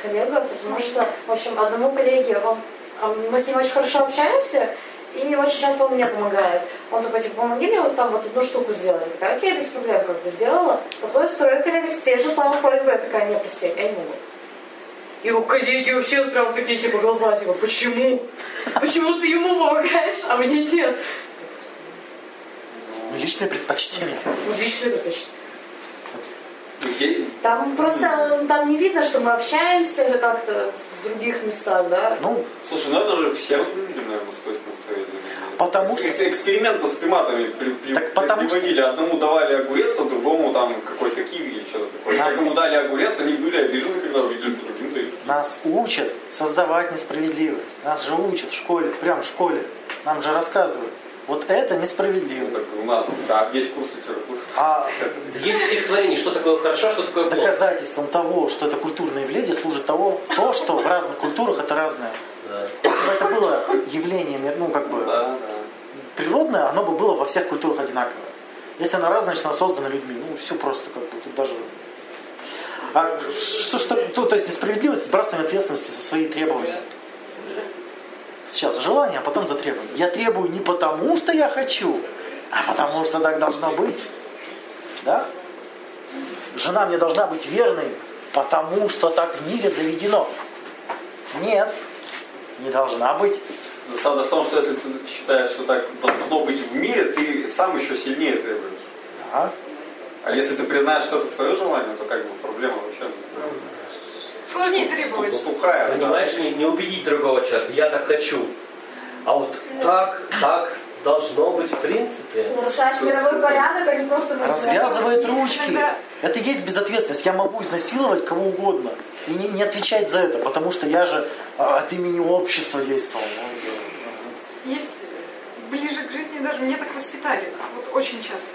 коллега, потому что, в общем, одному коллеге, он, а мы с ним очень хорошо общаемся, и очень часто он мне помогает. Он такой, типа, помоги мне вот там вот одну штуку сделать. Я такая, окей, без проблем, как бы сделала. Подходит второй коллега с те же самые просьбы, я такая, не, прости, я не могу. И у коллеги вообще прям такие, типа, глаза, типа, почему? Почему ты ему помогаешь, а мне нет? Личное предпочтение. Ну, лично предпочтение. Ей- Там просто там не видно, что мы общаемся или как-то в других местах, да? Ну, Слушай, ну это же всем людям, наверное, свойственно в твоей. Потому что- Экс- Эксперименты с приматами при- при- Так потому что- приводили. Одному давали огурец, а другому там какой-то киви или что-то такое. Нас- Кому дали огурец, они были обижены, когда увидели дали. Нас учат создавать несправедливость. Нас же учат в школе, прям в школе. Нам же рассказывают. Вот это Ну, несправедливость. так у нас, да, есть курс литературы. А Есть стихотворение, что такое хорошо, что такое плохо. доказательством того, что это культурное явление, служит того, то, что в разных культурах это разное. Да. Если бы это было явлением, ну, как бы, Да, да. природное, оно бы было во всех культурах одинаковое. Если оно разное, значит, оно создано людьми. Ну, все просто как бы, тут даже... А что, что, то, то есть несправедливость, сбрасывание ответственности за свои требования. Сейчас желание, а потом за требования. Я требую не потому, что я хочу, а потому, что так должно быть. Да? Жена мне должна быть верной, потому что так в мире заведено. Нет, не должна быть. Засада в том, что если ты считаешь, что так должно быть в мире, ты сам еще сильнее требуешь. Да. А если ты признаешь, что это твое желание, то как бы проблема вообще Сложнее требовать. тупая. да. Понимаешь, не, не убедить другого человека, я так хочу. А вот так, так должно быть в принципе. Нарушаешь мировой порядок, а не просто... Развязывает ручки. Иногда- Это и есть безответственность. Я могу изнасиловать кого угодно и не, не отвечать за это, потому что я же а, от имени общества действовал. Есть ближе к жизни даже меня так воспитали. Вот очень часто.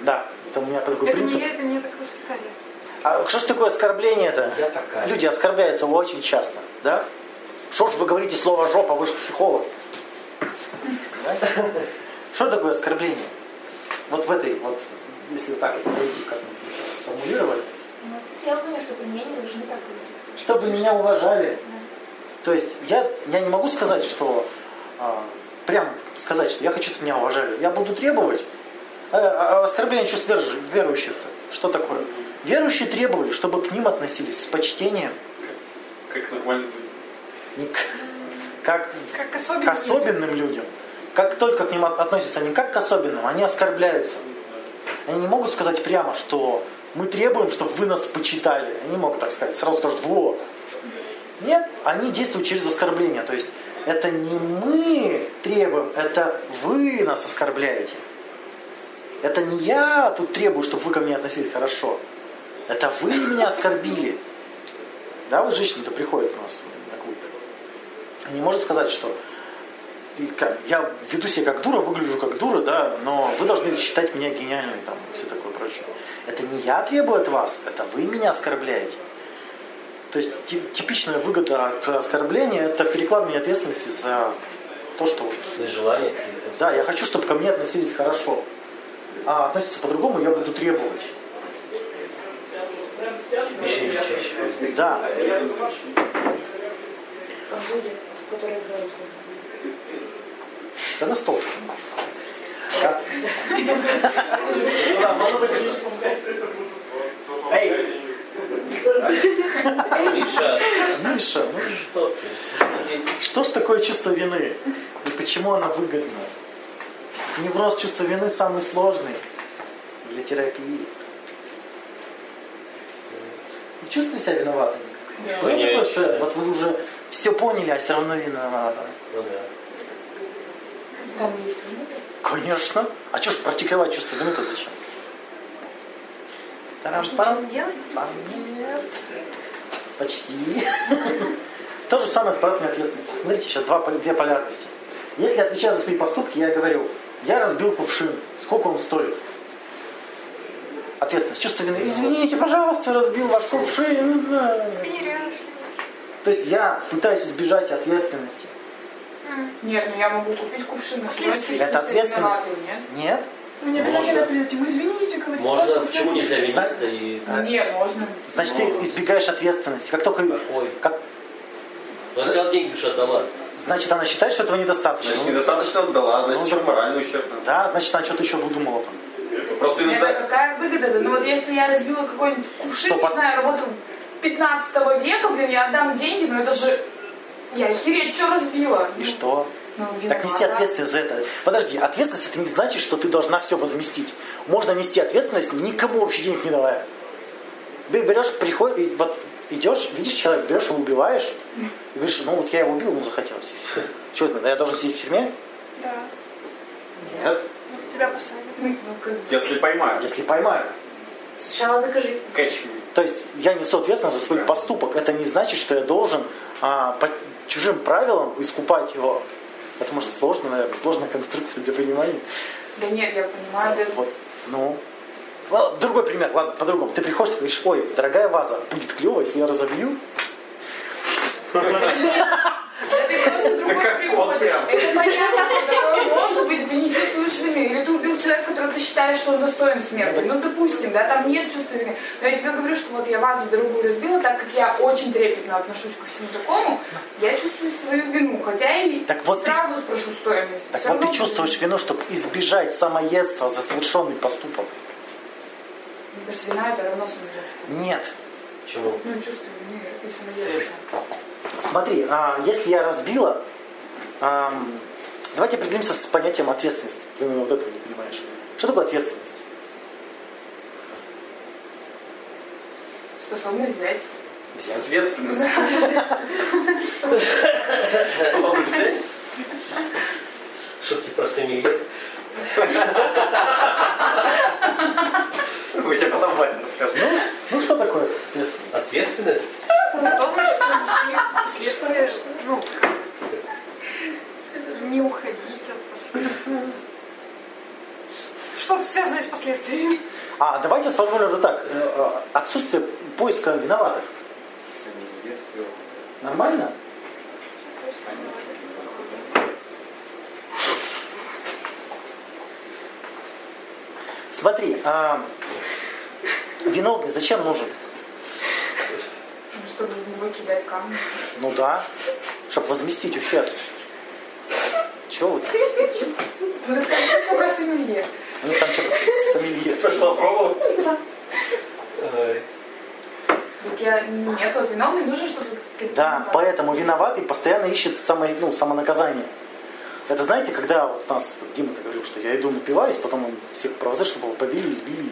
Да, это у меня такой Это не принцип. я, это меня так воспитали. А что ж такое оскорбление-то? Я такая. Люди оскорбляются очень часто, да? Что ж вы говорите слово жопа, вы же психолог. Что такое оскорбление? Вот в этой, вот, если так это пойти, как мы сейчас сформулировали, Ну, тут я поняла, что применения должны так говорить. чтобы меня уважали. То есть я, я не могу сказать, что а, прям сказать, что я хочу, чтобы меня уважали. Я буду требовать. А, а оскорбление чувств верующих- верующих-то. Что такое? Верующие требовали, чтобы к ним относились с почтением, Как нормально люди. не к- как Как к особенно. особенным людям. Как только к ним от- относятся не как к особенным, они оскорбляются. Они не могут сказать прямо, что мы требуем, чтобы вы нас почитали. Они не могут так сказать. Сразу скажут, во. Нет, они действуют через оскорбление. То есть это не мы требуем, это вы нас оскорбляете. Это не я тут требую, чтобы вы ко мне относились хорошо. Это вы меня оскорбили. Да, вот женщина-то приходит у нас на клуб. И не может сказать, что я веду себя как дура, выгляжу как дура, да, но вы должны считать меня гениальным там, и все такое прочее. Это не я требую от вас, это вы меня оскорбляете. То есть ти- типичная выгода от оскорбления это перекладывание ответственности за то, что Свои желания да, я хочу, чтобы ко мне относились хорошо. А относятся по-другому, я буду требовать. Еще не чаще. Да. Там люди, которые играют. Да на стол. Эй, Миша, Миша, ну что ты? Что ж такое чувство вины? И почему оно выгодно? Невроз чувства вины самый сложный для терапии. Вы чувствуете себя виноватыми? Да. Было такое, что вот вы уже все поняли, а все равно виноваты? Ну да. Конечно. А что ж практиковать чувство вины-то зачем? Тарам-парам. Нет. Почти. То же самое с сбрасыванием ответственности. Смотрите, сейчас два, две полярности. Если отвечаю за свои поступки, я говорю, я разбил кувшин, сколько он стоит? Ответственность, чувство вины. Извините, пожалуйста, разбил ваш кувшин. Перережь. То есть я пытаюсь избежать ответственности. Нет, ну я могу купить кувшин. но Это ответственность. нет? Нет? Ну, не обязательно Можно. перед этим, извините, говорить. Можно, почему нельзя виниться и... А, Нет, можно. Значит, ты избегаешь ответственности. Как только... Какой? Как, Ну, я сказал, деньги уже отдала. Значит, она считает, что этого недостаточно. Значит, недостаточно отдала, значит, Ну, еще моральный ущерб. Да, значит, она что-то еще выдумала там. Просто Это иногда... какая выгода? Ну вот если я разбила какой-нибудь кувшин, Что, не знаю, работал 15 века, блин, я отдам деньги, но это же... Я охереть, что разбила? И что? Ну, Так нести виновата. ответственность за это. Подожди, ответственность это не значит, что ты должна все возместить. Можно нести ответственность, никому вообще денег не давая. Ты берешь, приходишь, и вот идешь, видишь человека, берешь его, убиваешь, и говоришь, ну вот я его убил, ему захотелось. Что это, я должен сидеть в тюрьме? Да. Нет. Ну, тебя посадят. Ну, Если поймают. Если поймаю. Сначала докажите. Me. То есть я несу ответственность за свой поступок. Это не значит, что я должен а, по чужим правилам искупать его. Это может сложно, наверное, сложная конструкция для понимания. Да нет, я понимаю, да. Вот, ну. Другой пример, ладно, по-другому. Ты приходишь и говоришь, ой, дорогая ваза, будет клево, если я разобью. Это понятно, может быть, ты не чувствуешь вины. Или ты убил человека, которого ты считаешь, что он достоин смерти. Ну, допустим, да, там нет чувства вины. Но я тебе говорю, что вот я вазу дорогую разбила, так как я очень трепетно отношусь ко всему такому, я чувствую свою вину. Хотя и Так вот ты- сразу спрошу стоимость. Так вот ты чувствуешь вину, чтобы избежать самоедства за совершенный поступок. Мне кажется, вина это равно самоедство. Нет. Почему? Ну, чувство вины и самоедство. Смотри, а, если я разбила, ам, давайте определимся с понятием ответственности. Ты наверное, вот этого не понимаешь. Что такое ответственность? Способность взять. Взять. Ответственность. Способность взять? Шутки про сомелье. Мы тебе потом Ваня скажем. Ну что такое ответственность? Ответственность? Ну, не уходить от последствий. Что-то связанное с последствиями. А давайте сформулируем так. Э, э, Отсутствие поиска виноватых. Нормально? Смотри, а, виновный зачем нужен? Ну, Чтобы в него кидать камни. Ну да, чтобы возместить ущерб. Чего вы? там? Ну, расскажи про сомелье. У них там что-то сомелье. Пошла пробовать. Так я... Нет, вот виновный нужен, чтобы... Да, поэтому виноватый постоянно ищет само, ну, самонаказание. Это знаете, когда вот у нас Дима говорил, что я иду напиваюсь, потом он всех провозит, чтобы его побили, избили.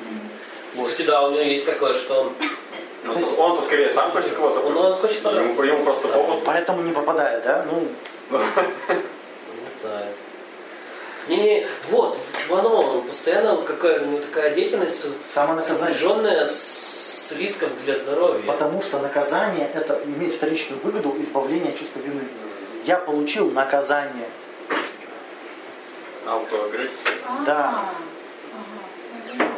Вот. Кстати, да, у него есть такое, что он, Ну, то Он-то скорее сам хочет кого-то. он, он хочет подраться. Ему, ему просто помогут. Поэтому не попадает, да? Ну, Не знаю. Не-не, вот, Вано, он постоянно какая у него такая деятельность самонаказание. сопряженная с, с риском для здоровья. Потому что наказание это имеет вторичную выгоду избавления от чувства вины. Я получил наказание. Аутоагрессия. Да.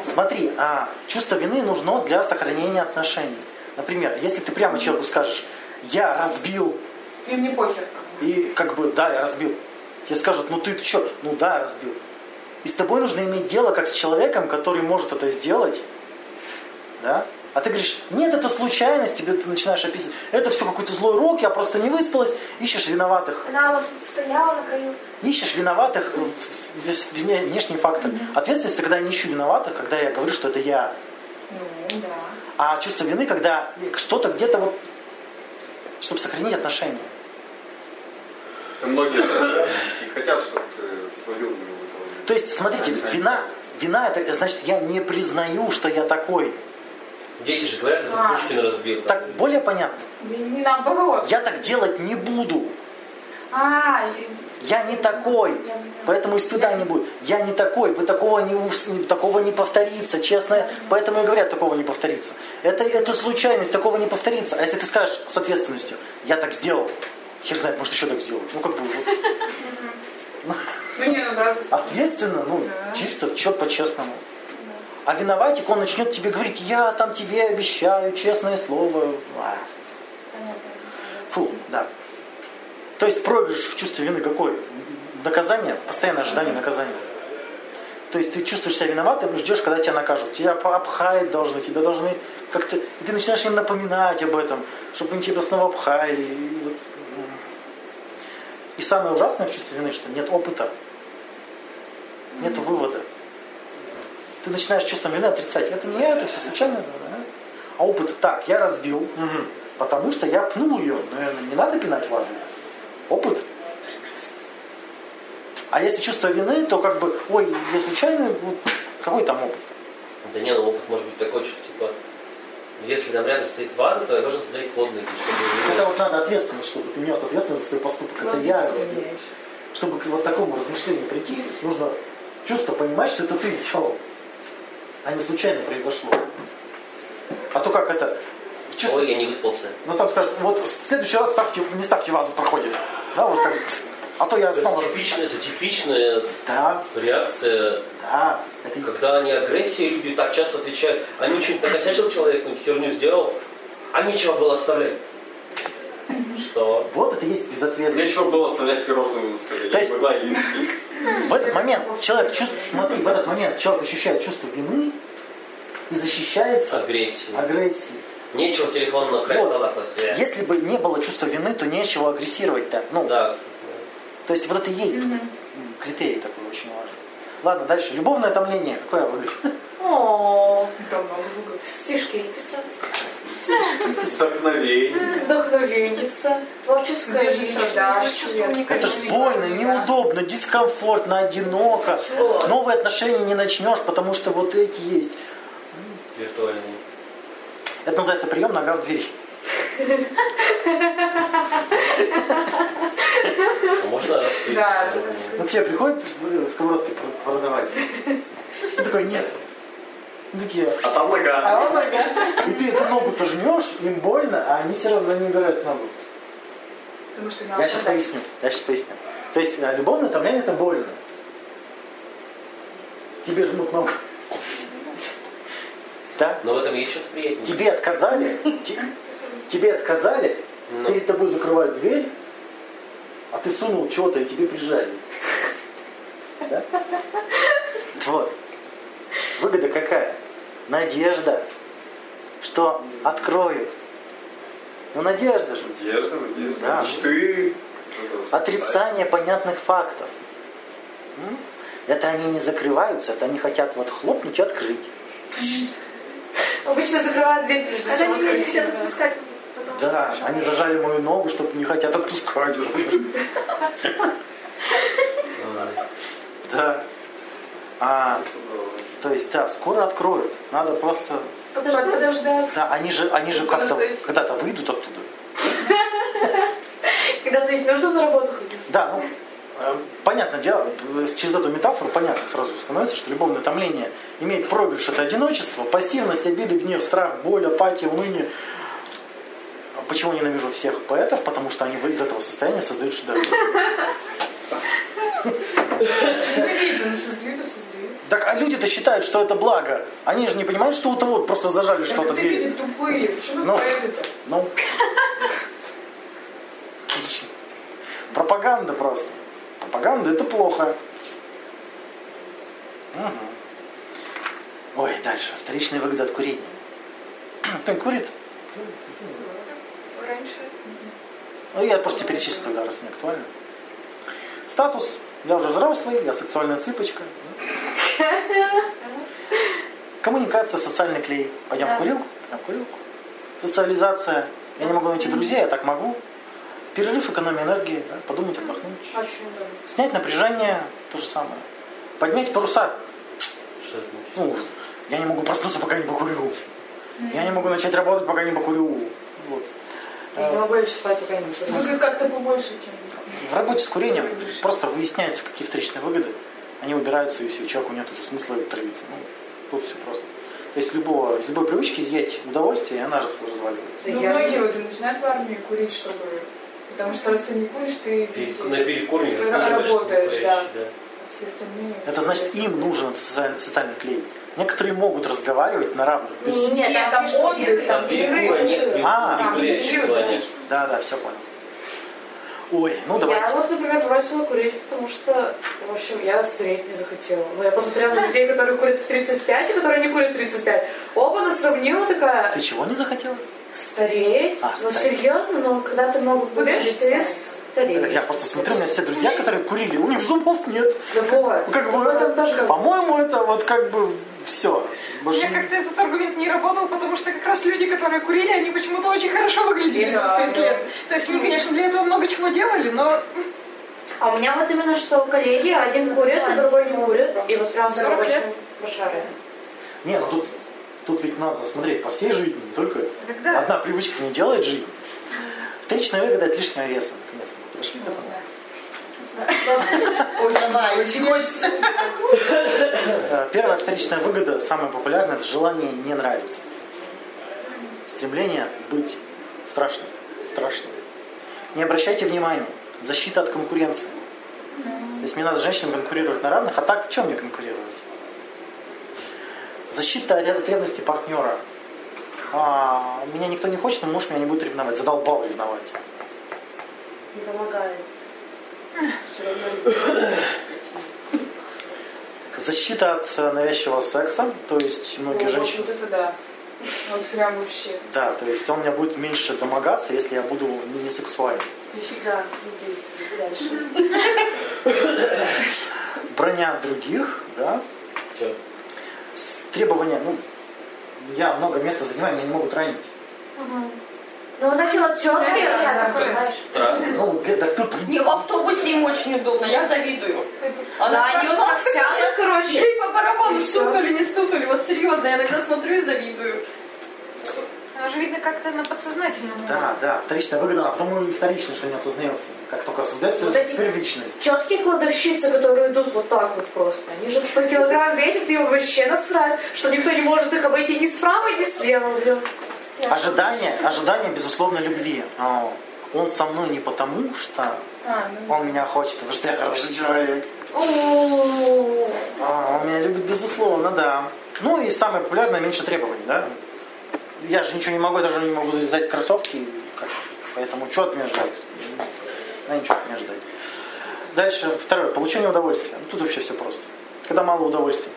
Смотри, а чувство вины нужно для сохранения отношений. Например, если ты прямо человеку скажешь, я разбил, И мне похер. и как бы, да, я разбил. Тебе скажут, ну ты, ты что? Ну да, я разбил. И с тобой нужно иметь дело как с человеком, который может это сделать. Да? А ты говоришь, нет, это случайность, тебе ты начинаешь описывать, это все какой-то злой рок, я просто не выспалась, ищешь виноватых. Она у вас тут стояла на краю. Ищешь виноватых внешний фактор. Ответственность, когда я не ищу виноватых, когда я говорю, что это я. Ну, да. А чувство вины, когда что-то где-то вот, чтобы сохранить отношения. Многие хотят, чтобы ты свою. То есть, смотрите, вина, вина это значит, я не признаю, что я такой. Дети же говорят, это А. Пушкин разбил. Так более понятно. Не, не наоборот. Я так делать не буду. А, Я не такой. Поэтому и стыда не будет. Я не такой. Вы такого не, такого не повторится, честно. Поэтому и говорят, такого не повторится. Это, это случайность, такого не повторится. А если ты скажешь с ответственностью, я так сделал, хер знает, может еще так сделать. Ну как бы вот. Ну ну правда. Ответственно, ну, чисто, чё по-честному. А виноватик, он начнет тебе говорить, я там тебе обещаю, честное слово. Фу, да. То есть проигрыш в чувстве вины какой? Наказание, постоянное ожидание наказания. То есть ты чувствуешь себя виноватым и ждешь, когда тебя накажут. Тебя обхаять должны, тебя должны как-то... И ты начинаешь им напоминать об этом, чтобы они тебя снова обхаяли. И, вот, и самое ужасное в чувстве вины, что нет опыта, нет вывода. Ты начинаешь чувством вины отрицать. Это не я, это все случайно. да? А опыт, так, я разбил, потому что я пнул ее. Наверное, не надо пинать вазу. Опыт. А если чувство вины, то как бы, ой, я случайно, вот, какой там опыт? Да не, ну опыт может быть такой, что типа, если там рядом стоит ваза, то я должен смотреть под ноги, чтобы Это вот надо ответственность, чтобы ты нес ответственность за свой поступок. Это я разбил. Чтобы к вот такому размышлению прийти, нужно чувство понимать, что это ты сделал, а не случайно произошло. А то как это? Чувство, Ой, я не выспался. ну там скажут, вот в следующий раз ставьте, не ставьте вазу, проходит. Да, вот как. А то я Это снова... типичная, это типичная Да, реакция, да. Это когда они агрессии, люди так часто отвечают, они очень накосячил человек, какую-нибудь херню сделал, а нечего было оставлять. Что? Вот это и есть безответственность. Нечего было оставлять пирожные на столе. То есть- могла. В этот момент человек чувствует, смотри, в этот момент человек ощущает чувство вины и защищается Агрессия. агрессией. Нечего телефон на край Вот. стола класть. Э, Если бы не было чувства вины, то нечего агрессировать-то. Ну, Да, кстати. то есть вот это и есть м, критерий такой очень важный. Ладно, дальше. Любовное томление. Какое выглядит? О, стишки писать. Вдохновение. Вдохновенница. Творческая уникальности. Это ж больно, неудобно, дискомфортно, одиноко. Новые отношения не начнешь, потому что вот эти есть. Виртуальный. Это называется прием нога в дверь. А можно? Да. Ну, к тебе приходят сковородки пр- продавать. Ты такой, нет. Такие, А там нога. и ты эту ногу-то жмешь, им больно, а они все равно не убирают ногу. Потому что Я сейчас поясню. Я сейчас поясню. То есть э, любовное томление это больно. Тебе жмут ногу. Да? Но в этом есть что-то приятнее. Тебе отказали, те- тебе отказали, Ну. перед тобой закрывают дверь, а ты сунул что-то и тебе прижали. Да? Вот. Выгода какая? Надежда, что откроют. Ну надежда же. Надежда, надежда. Да. Мечты. Отрицание понятных фактов. Это они не закрываются, это они хотят вот хлопнуть и открыть. Обычно закрывают дверь прежде Когда чем они не хотят отпускать, Да, они зажали мою ногу, чтобы не хотят отпускать уже. Да. А, то есть, да, скоро откроют. Надо просто... Подождать. Да, они же, они же как-то когда-то выйдут оттуда. Когда ты ведь нужно на работу ходить. Да, ну, понятное дело, э, через эту метафору понятно сразу становится, что любовное томление имеет проигрыш это одиночество, пассивность, обиды, гнев, страх, боль, апатия, уныние. А Почему ненавижу всех поэтов? Потому что они из этого состояния создают шедевры. Так, а люди-то считают, что это благо. Они же не понимают, что вот вот просто зажали что-то дверью. тупые. Почему Ну. Ну, пропаганда просто. Пропаганда это плохо. Мгм. Ой, дальше. Вторичная выгода от курения. Кто-нибудь курит? Раньше. Ну, я просто перечислю тогда, раз не актуально. Статус. Я уже взрослый, я сексуальная цыпочка. Коммуникация, социальный клей. Пойдем в курилку? Пойдем в курилку. Социализация. Я не могу найти друзей, я так могу. Перерыв экономии энергии, да, подумать, отдохнуть. А почему да? Снять напряжение, то же самое. Поднять паруса. Что это значит? Ну, я не могу проснуться, пока не покурю. Я не могу начать работать, пока не покурю. Вот. Я не могу лечь спать, пока не покурю. Выглядит как-то побольше, чем... В работе с курением просто выясняются, какие встречные выгоды. Они убираются, и все, человеку нет уже смысла травиться. Ну, тут все просто. То есть любого, из любой привычки изъять удовольствие, и она раз- разваливается. Ну, Я- многие вот начинают в армии курить, чтобы Потому что раз ты не куришь, ты Ты на перекур не Ты заслуживаешь, работаешь, да. да. все остальные... Это значит, им нужен социальный, социальный клей. Некоторые могут разговаривать на равных. без- Нет, там, там отдых, Там перерыв. нет, А. Да, да, все понял. Ой, ну Я давайте. вот, например, бросила курить, потому что, в общем, я стареть не захотела. Ну, я посмотрела на людей, которые курят в 35 и которые не курят в 35. Оба нас сравнила такая, Ты чего не захотела? Стареть? А, ну, серьезно, но когда ты много куришь, ты стареешь. Я просто смотрю, у меня все друзья, которые курили, у них зубов нет. Да вот. Ну, Как в этом тоже бы, как по-моему, это вот как бы все. У меня как-то этот аргумент не работал, потому что как раз люди, которые курили, они почему-то очень хорошо выглядели Да, за своих да. лет. То есть они, конечно, для этого много чего делали, но А у меня вот именно что коллеги, один курит, а другой не курит. И вот прям 40 очень лет. большая разница. Не, ну тут, тут ведь надо смотреть по всей жизни, не только Когда? одна привычка не делает жизнь. Вторичная выгода от лишнего веса. Наконец-то мы пришли к этому. Очень хочется. Первая вторичная выгода, самая популярная, это желание не нравиться. Стремление быть страшным. Страшным. Не обращайте внимания. Защита от конкуренции. То есть мне надо с женщинами конкурировать на равных, а так чем мне конкурировать? Защита от ревности партнера. А, меня никто не хочет, но муж меня не будет ревновать. Задолбал ревновать. Не помогает. Все равно Защита от э, навязчивого секса. То есть многие Вот, женщины... Вот это да. Вот прям вообще. Да, то есть он меня будет меньше домогаться, если я буду не сексуальным. нифига не действует. Дальше. Броня других, да, Чё? Требования, ну, я много места занимаю, меня не могут ранить. Ну вот эти вот четкие. Ну, где-то тут... Не, в автобусе им очень удобно, я завидую. Да, Она они вот прошла, так сядут, короче. ей по барабану И стукали, не стукали. Вот серьезно, я иногда смотрю и завидую. Оно же видно как-то на подсознательном уровне. Да, да, вторичная выгода, а потом и вторичная, что не осознается. Как только осознается, Вот это первичный. Четкие кладовщицы, которые идут вот так вот просто. Они же 100 килограмм весят, и вообще насрать, что никто не может их обойти ни справа, ни слева. блин. Ожидание, ожидание, безусловно, любви. Но он со мной не потому, что А, ну, он меня хочет, потому что я хороший человек. О, А, он меня любит, безусловно, да. Ну и самое популярное, меньше требований, да. Я же ничего не могу, я даже не могу завязать кроссовки, как- поэтому что от меня ждать? Да ничего от меня ждать. Дальше, второе, получение удовольствия. Ну, тут вообще все просто. Когда мало удовольствия.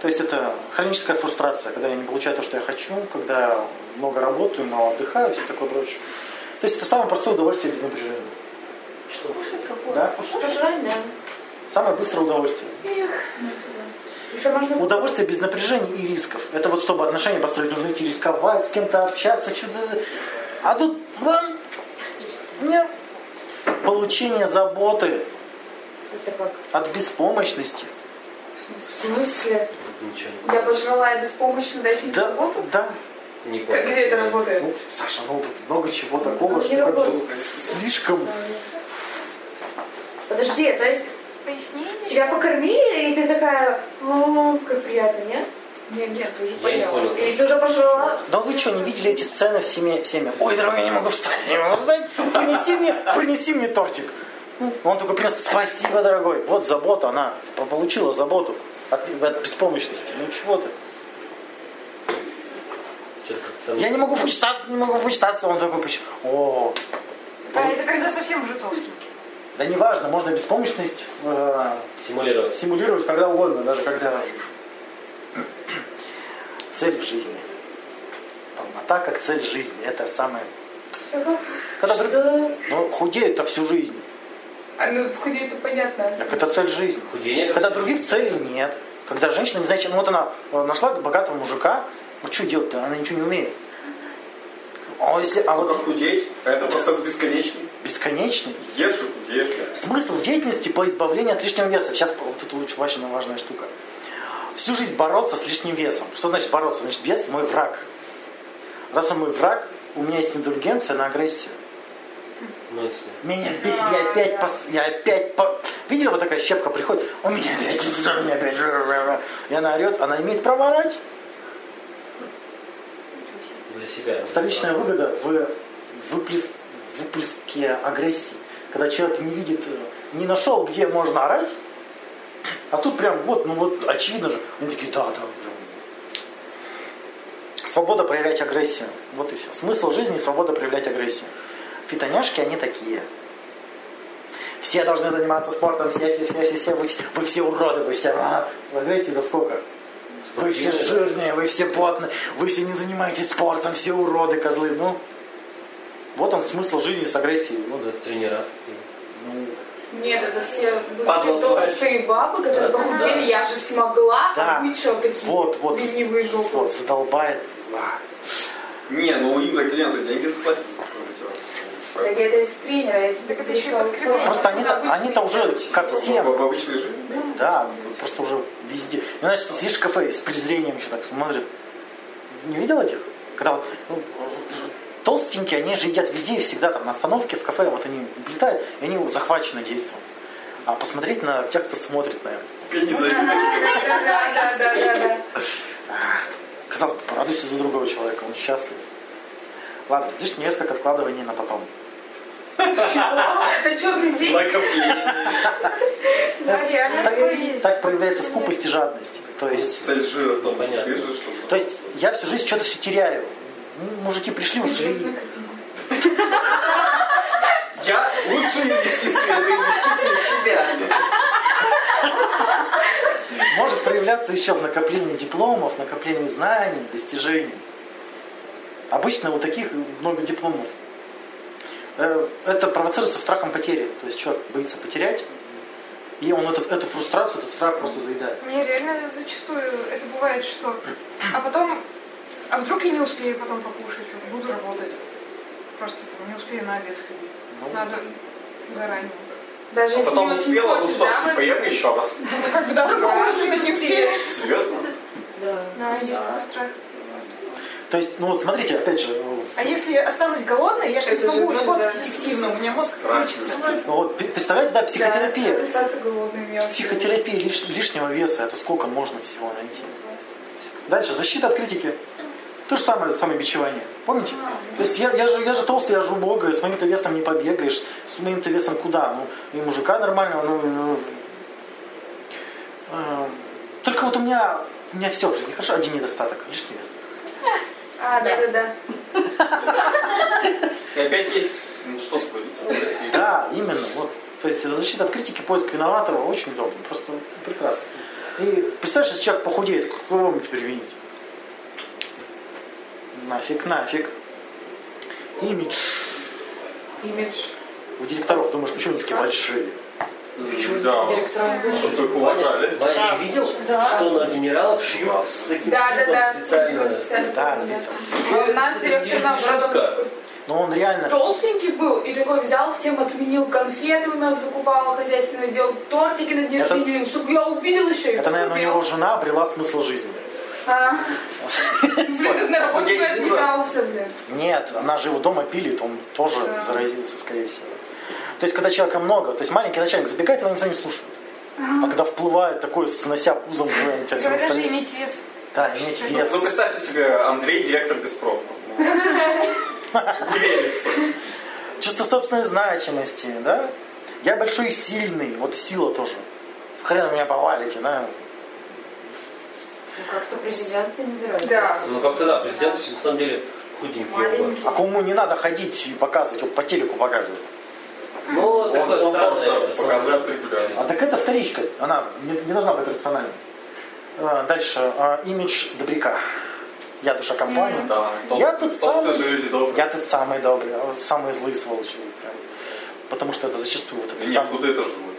То есть это хроническая фрустрация, когда я не получаю то, что я хочу, когда много работаю, мало отдыхаю, все такое прочее. То есть это самое простое удовольствие без напряжения. Что? Да, кушать. пожрать, да. Самое быстрое удовольствие. Еще можно... Удовольствие без напряжений и рисков. Это вот чтобы отношения построить, нужно идти рисковать, с кем-то общаться, что-то. А тут вам нет. Получение заботы Это как? от беспомощности. В смысле? Ничего не я пожрала и беспомощно дать Да, работу? да. Не Как понял. где это работает? Ну, Саша, ну тут много чего такого, Ну, что как слишком. Подожди, то есть Пояснение? тебя покормили, и ты такая, о, как приятно, нет? Нет, нет, ты уже поняла. понял. Или ты уже пожрала? Но вы что, не видели эти сцены в семье? В семье? Ой, дорогой, я не могу встать, не могу встать. Принеси мне, принеси мне тортик. Ну, Он только принес, спасибо, дорогой. Вот забота, она по- получила заботу от, от беспомощности. Ну чего ты? Я не могу почитаться, не могу почитаться. Он такой, о, А это когда совсем уже толстый. Да неважно, можно беспомощность э, Симулировать. симулировать когда угодно, даже когда цель в жизни. Полнота как цель жизни. Это самое. Когда друг- Что? Ну, худеют-то всю жизнь. А ну это понятно. Так это цель жизни. Худение это Когда других целей нет. Когда женщина не знает, чем... Ну вот она э, нашла богатого мужика, ну что делать-то? Она ничего не умеет. А если, а вот худеть, это процесс бесконечный. Бесконечный. Ешь да. Смысл деятельности по избавлению от лишнего веса. Сейчас вот это очень важная, важная штука. Всю жизнь бороться с лишним весом. Что значит бороться? Значит, вес мой враг. Раз он мой враг, у меня есть индульгенция на агрессию. Если- Меня бесит, я опять, пос- я опять, по... видели, вот такая щепка приходит, у меня опять, у меня опять, и она орет, она имеет право орать. Для себя. Вторичная выгода в выплеск, выплеске агрессии. Когда человек не видит, не нашел, где можно орать, а тут прям вот, ну вот очевидно же. Они такие, да, да. прям. Свобода проявлять агрессию. Вот и все. Смысл жизни – свобода проявлять агрессию. Фитоняшки, они такие. Все должны заниматься спортом, все, все, все, все, все, вы, вы все уроды, вы все, а, в агрессии до сколько? Вы все жирные, вы все потные, вы все не занимаетесь спортом, все уроды, козлы. Ну, вот он смысл жизни с агрессией. Ну да, тренера. Ну, Нет, это все Падла толстые бабы, которые Да, похудели. да. Я же смогла, Да. а вы что, такие вот, вот, ленивые жопы? вот, задолбает. А. Не, ну им за клиенты деньги заплатят за такую мотивацию. Так это из тренера, я тебе Так это еще подкрепление. Просто они-то, они-то уже ко всем. в обычной жизни. Да, просто уже везде. И, знаешь, сидишь в кафе с презрением еще так смотрят. Не видел этих? Когда вот, ну, толстенькие, они же едят везде и всегда, там, на остановке, в кафе, вот они влетают, и они захвачены действием. А посмотреть на тех, кто смотрит на это. Да. Казалось бы, порадуйся за другого человека, он счастлив. Ладно, лишь несколько откладываний на потом. Это черный день. Так проявляется скупость и жадность. То есть, Цель жира в том, что Понятно. ты жир, чтобы... то есть я всю жизнь что-то все теряю. Ну, Мужики пришли, ушли. Я лучшие инвестиции, это инвестиции в себя. Может проявляться еще в накоплении дипломов, накоплении знаний, достижений. Обычно у таких много дипломов. Э, Это провоцируется страхом потери. То есть человек боится потерять, и он этот, эту фрустрацию, этот страх просто заедает. Мне реально зачастую это бывает, что... А потом... А вдруг я не успею потом покушать? Вот буду работать. Просто там, не успею на обед сходить. Ну, Надо заранее. Даже А потом успела, ну что, да, мы- поем еще раз. Когда Да, поужинать не успею. Серьезно? Да. Да, есть такой страх. То есть, ну вот смотрите, опять же, А если я останусь голодной, я же не смогу работать эффективно, у меня мозг Страшно. включится. ну вот представляете, да, психотерапия. Да, Психотерапия лиш- лишнего веса, это сколько можно всего найти. Дальше, защита от критики. То же самое самобичевание. Помните? То есть я, я, же, я же толстый, я же убогая, с моим-то весом не побегаешь, с моим-то весом куда? Ну, и мужика нормального, ну, ну, э, только вот у меня, у меня все в жизни хорошо, один недостаток, лишний вес. А, да, да, да. И опять есть ну, что сказать. Да, именно, вот. То есть защита от критики, поиск виноватого очень удобно, просто прекрасно. И представляешь, если человек похудеет, кого вам теперь винить? Нафиг, нафиг. Имидж. Имидж. У директоров, думаешь, почему они такие большие? Да. Директора Чтобы их уважали. Ваня, ты видел, что на генералов шьют с таким Да, да, да. специально? Да, видел. А У нас директор наоборот. Но он реально... толстенький был и такой взял, всем отменил конфеты у нас закупал хозяйственное делал тортики на день рождения, чтобы я увидел еще и Это, наверное, у него жена обрела смысл жизни. А. Блин, на работе бы отбирался, блин. Нет, она же его дома пилит, он тоже Да. заразился, скорее всего. То есть, когда человека много, то есть маленький начальник забегает, его никто не слушает. А когда вплывает такой, снося пузом куда-нибудь тебя всем остальным- иметь вес. Да, иметь вес. Ну, представьте себе, Андрей, директор Газпрома. Чувство собственной значимости, да? Я большой и сильный, вот сила тоже. В хрен меня повалите, да? Ну, как-то президент не набирает. Да. Ну, как-то да, президент на самом деле худенький. Маленький. А кому не надо ходить и показывать, вот по телеку показывают. Ну, Он, такое он странное показывает. А так это вторичка, она не, не должна быть рациональной. А, Дальше, а, имидж добряка. Я душа компании. Да, Я тут самый-. Я тут самый добрый, а вот самые злые сволочи. прям. Потому что это зачастую вот это самое- худые тоже злые.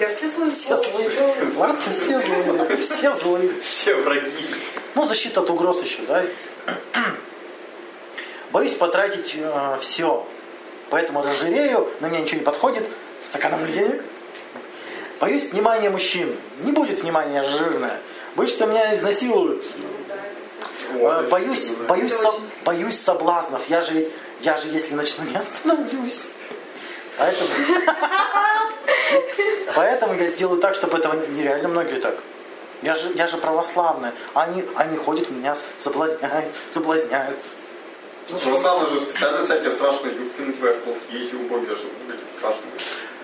Да все свои Все злые. Ладно, все злые. Все злые. Все враги. Ну, защита от угроз еще, да? Боюсь потратить все. Поэтому разжирею, на меня ничего не подходит, сэкономлю денег. Боюсь внимания мужчин. Не будет внимания жирное. Боюсь, что меня изнасилуют. Э. Боюсь, боюсь, со- боюсь соблазнов. Я же ведь, я же если начну, не остановлюсь. Поэтому, поэтому я сделаю так, чтобы этого нереально многие так. Я же, я же православная. Они, они ходят меня, соблазняют, соблазняют. Ну, самое же специально всякие страшные юбки эти убогие, чтобы выглядеть страшными.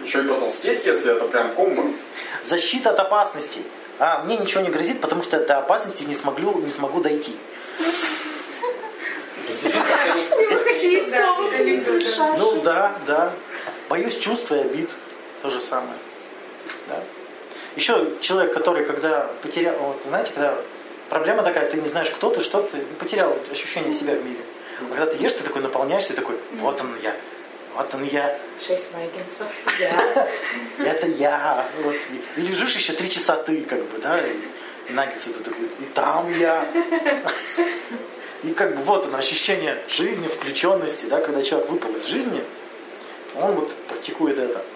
Еще и потолстеть, если это прям комбо. Защита от опасностей. А мне ничего не грозит, потому что до опасности не смогу, не смогу дойти. Не выходи из. Ну да, да. Боюсь чувств и обид. То же самое. Да? Еще человек, который когда потерял, вот, знаете, когда проблема такая, ты не знаешь, кто ты, что ты, потерял ощущение себя в мире. А когда ты ешь, ты такой наполняешься, такой, вот он я, вот он я, Шесть наггинсов. Я. это я. Вот. И лежишь еще три часа ты, как бы, да, и наггетсы ты такой, и там я. И как бы вот оно, ощущение жизни, включенности, да, когда человек выпал из жизни, он вот практикует это.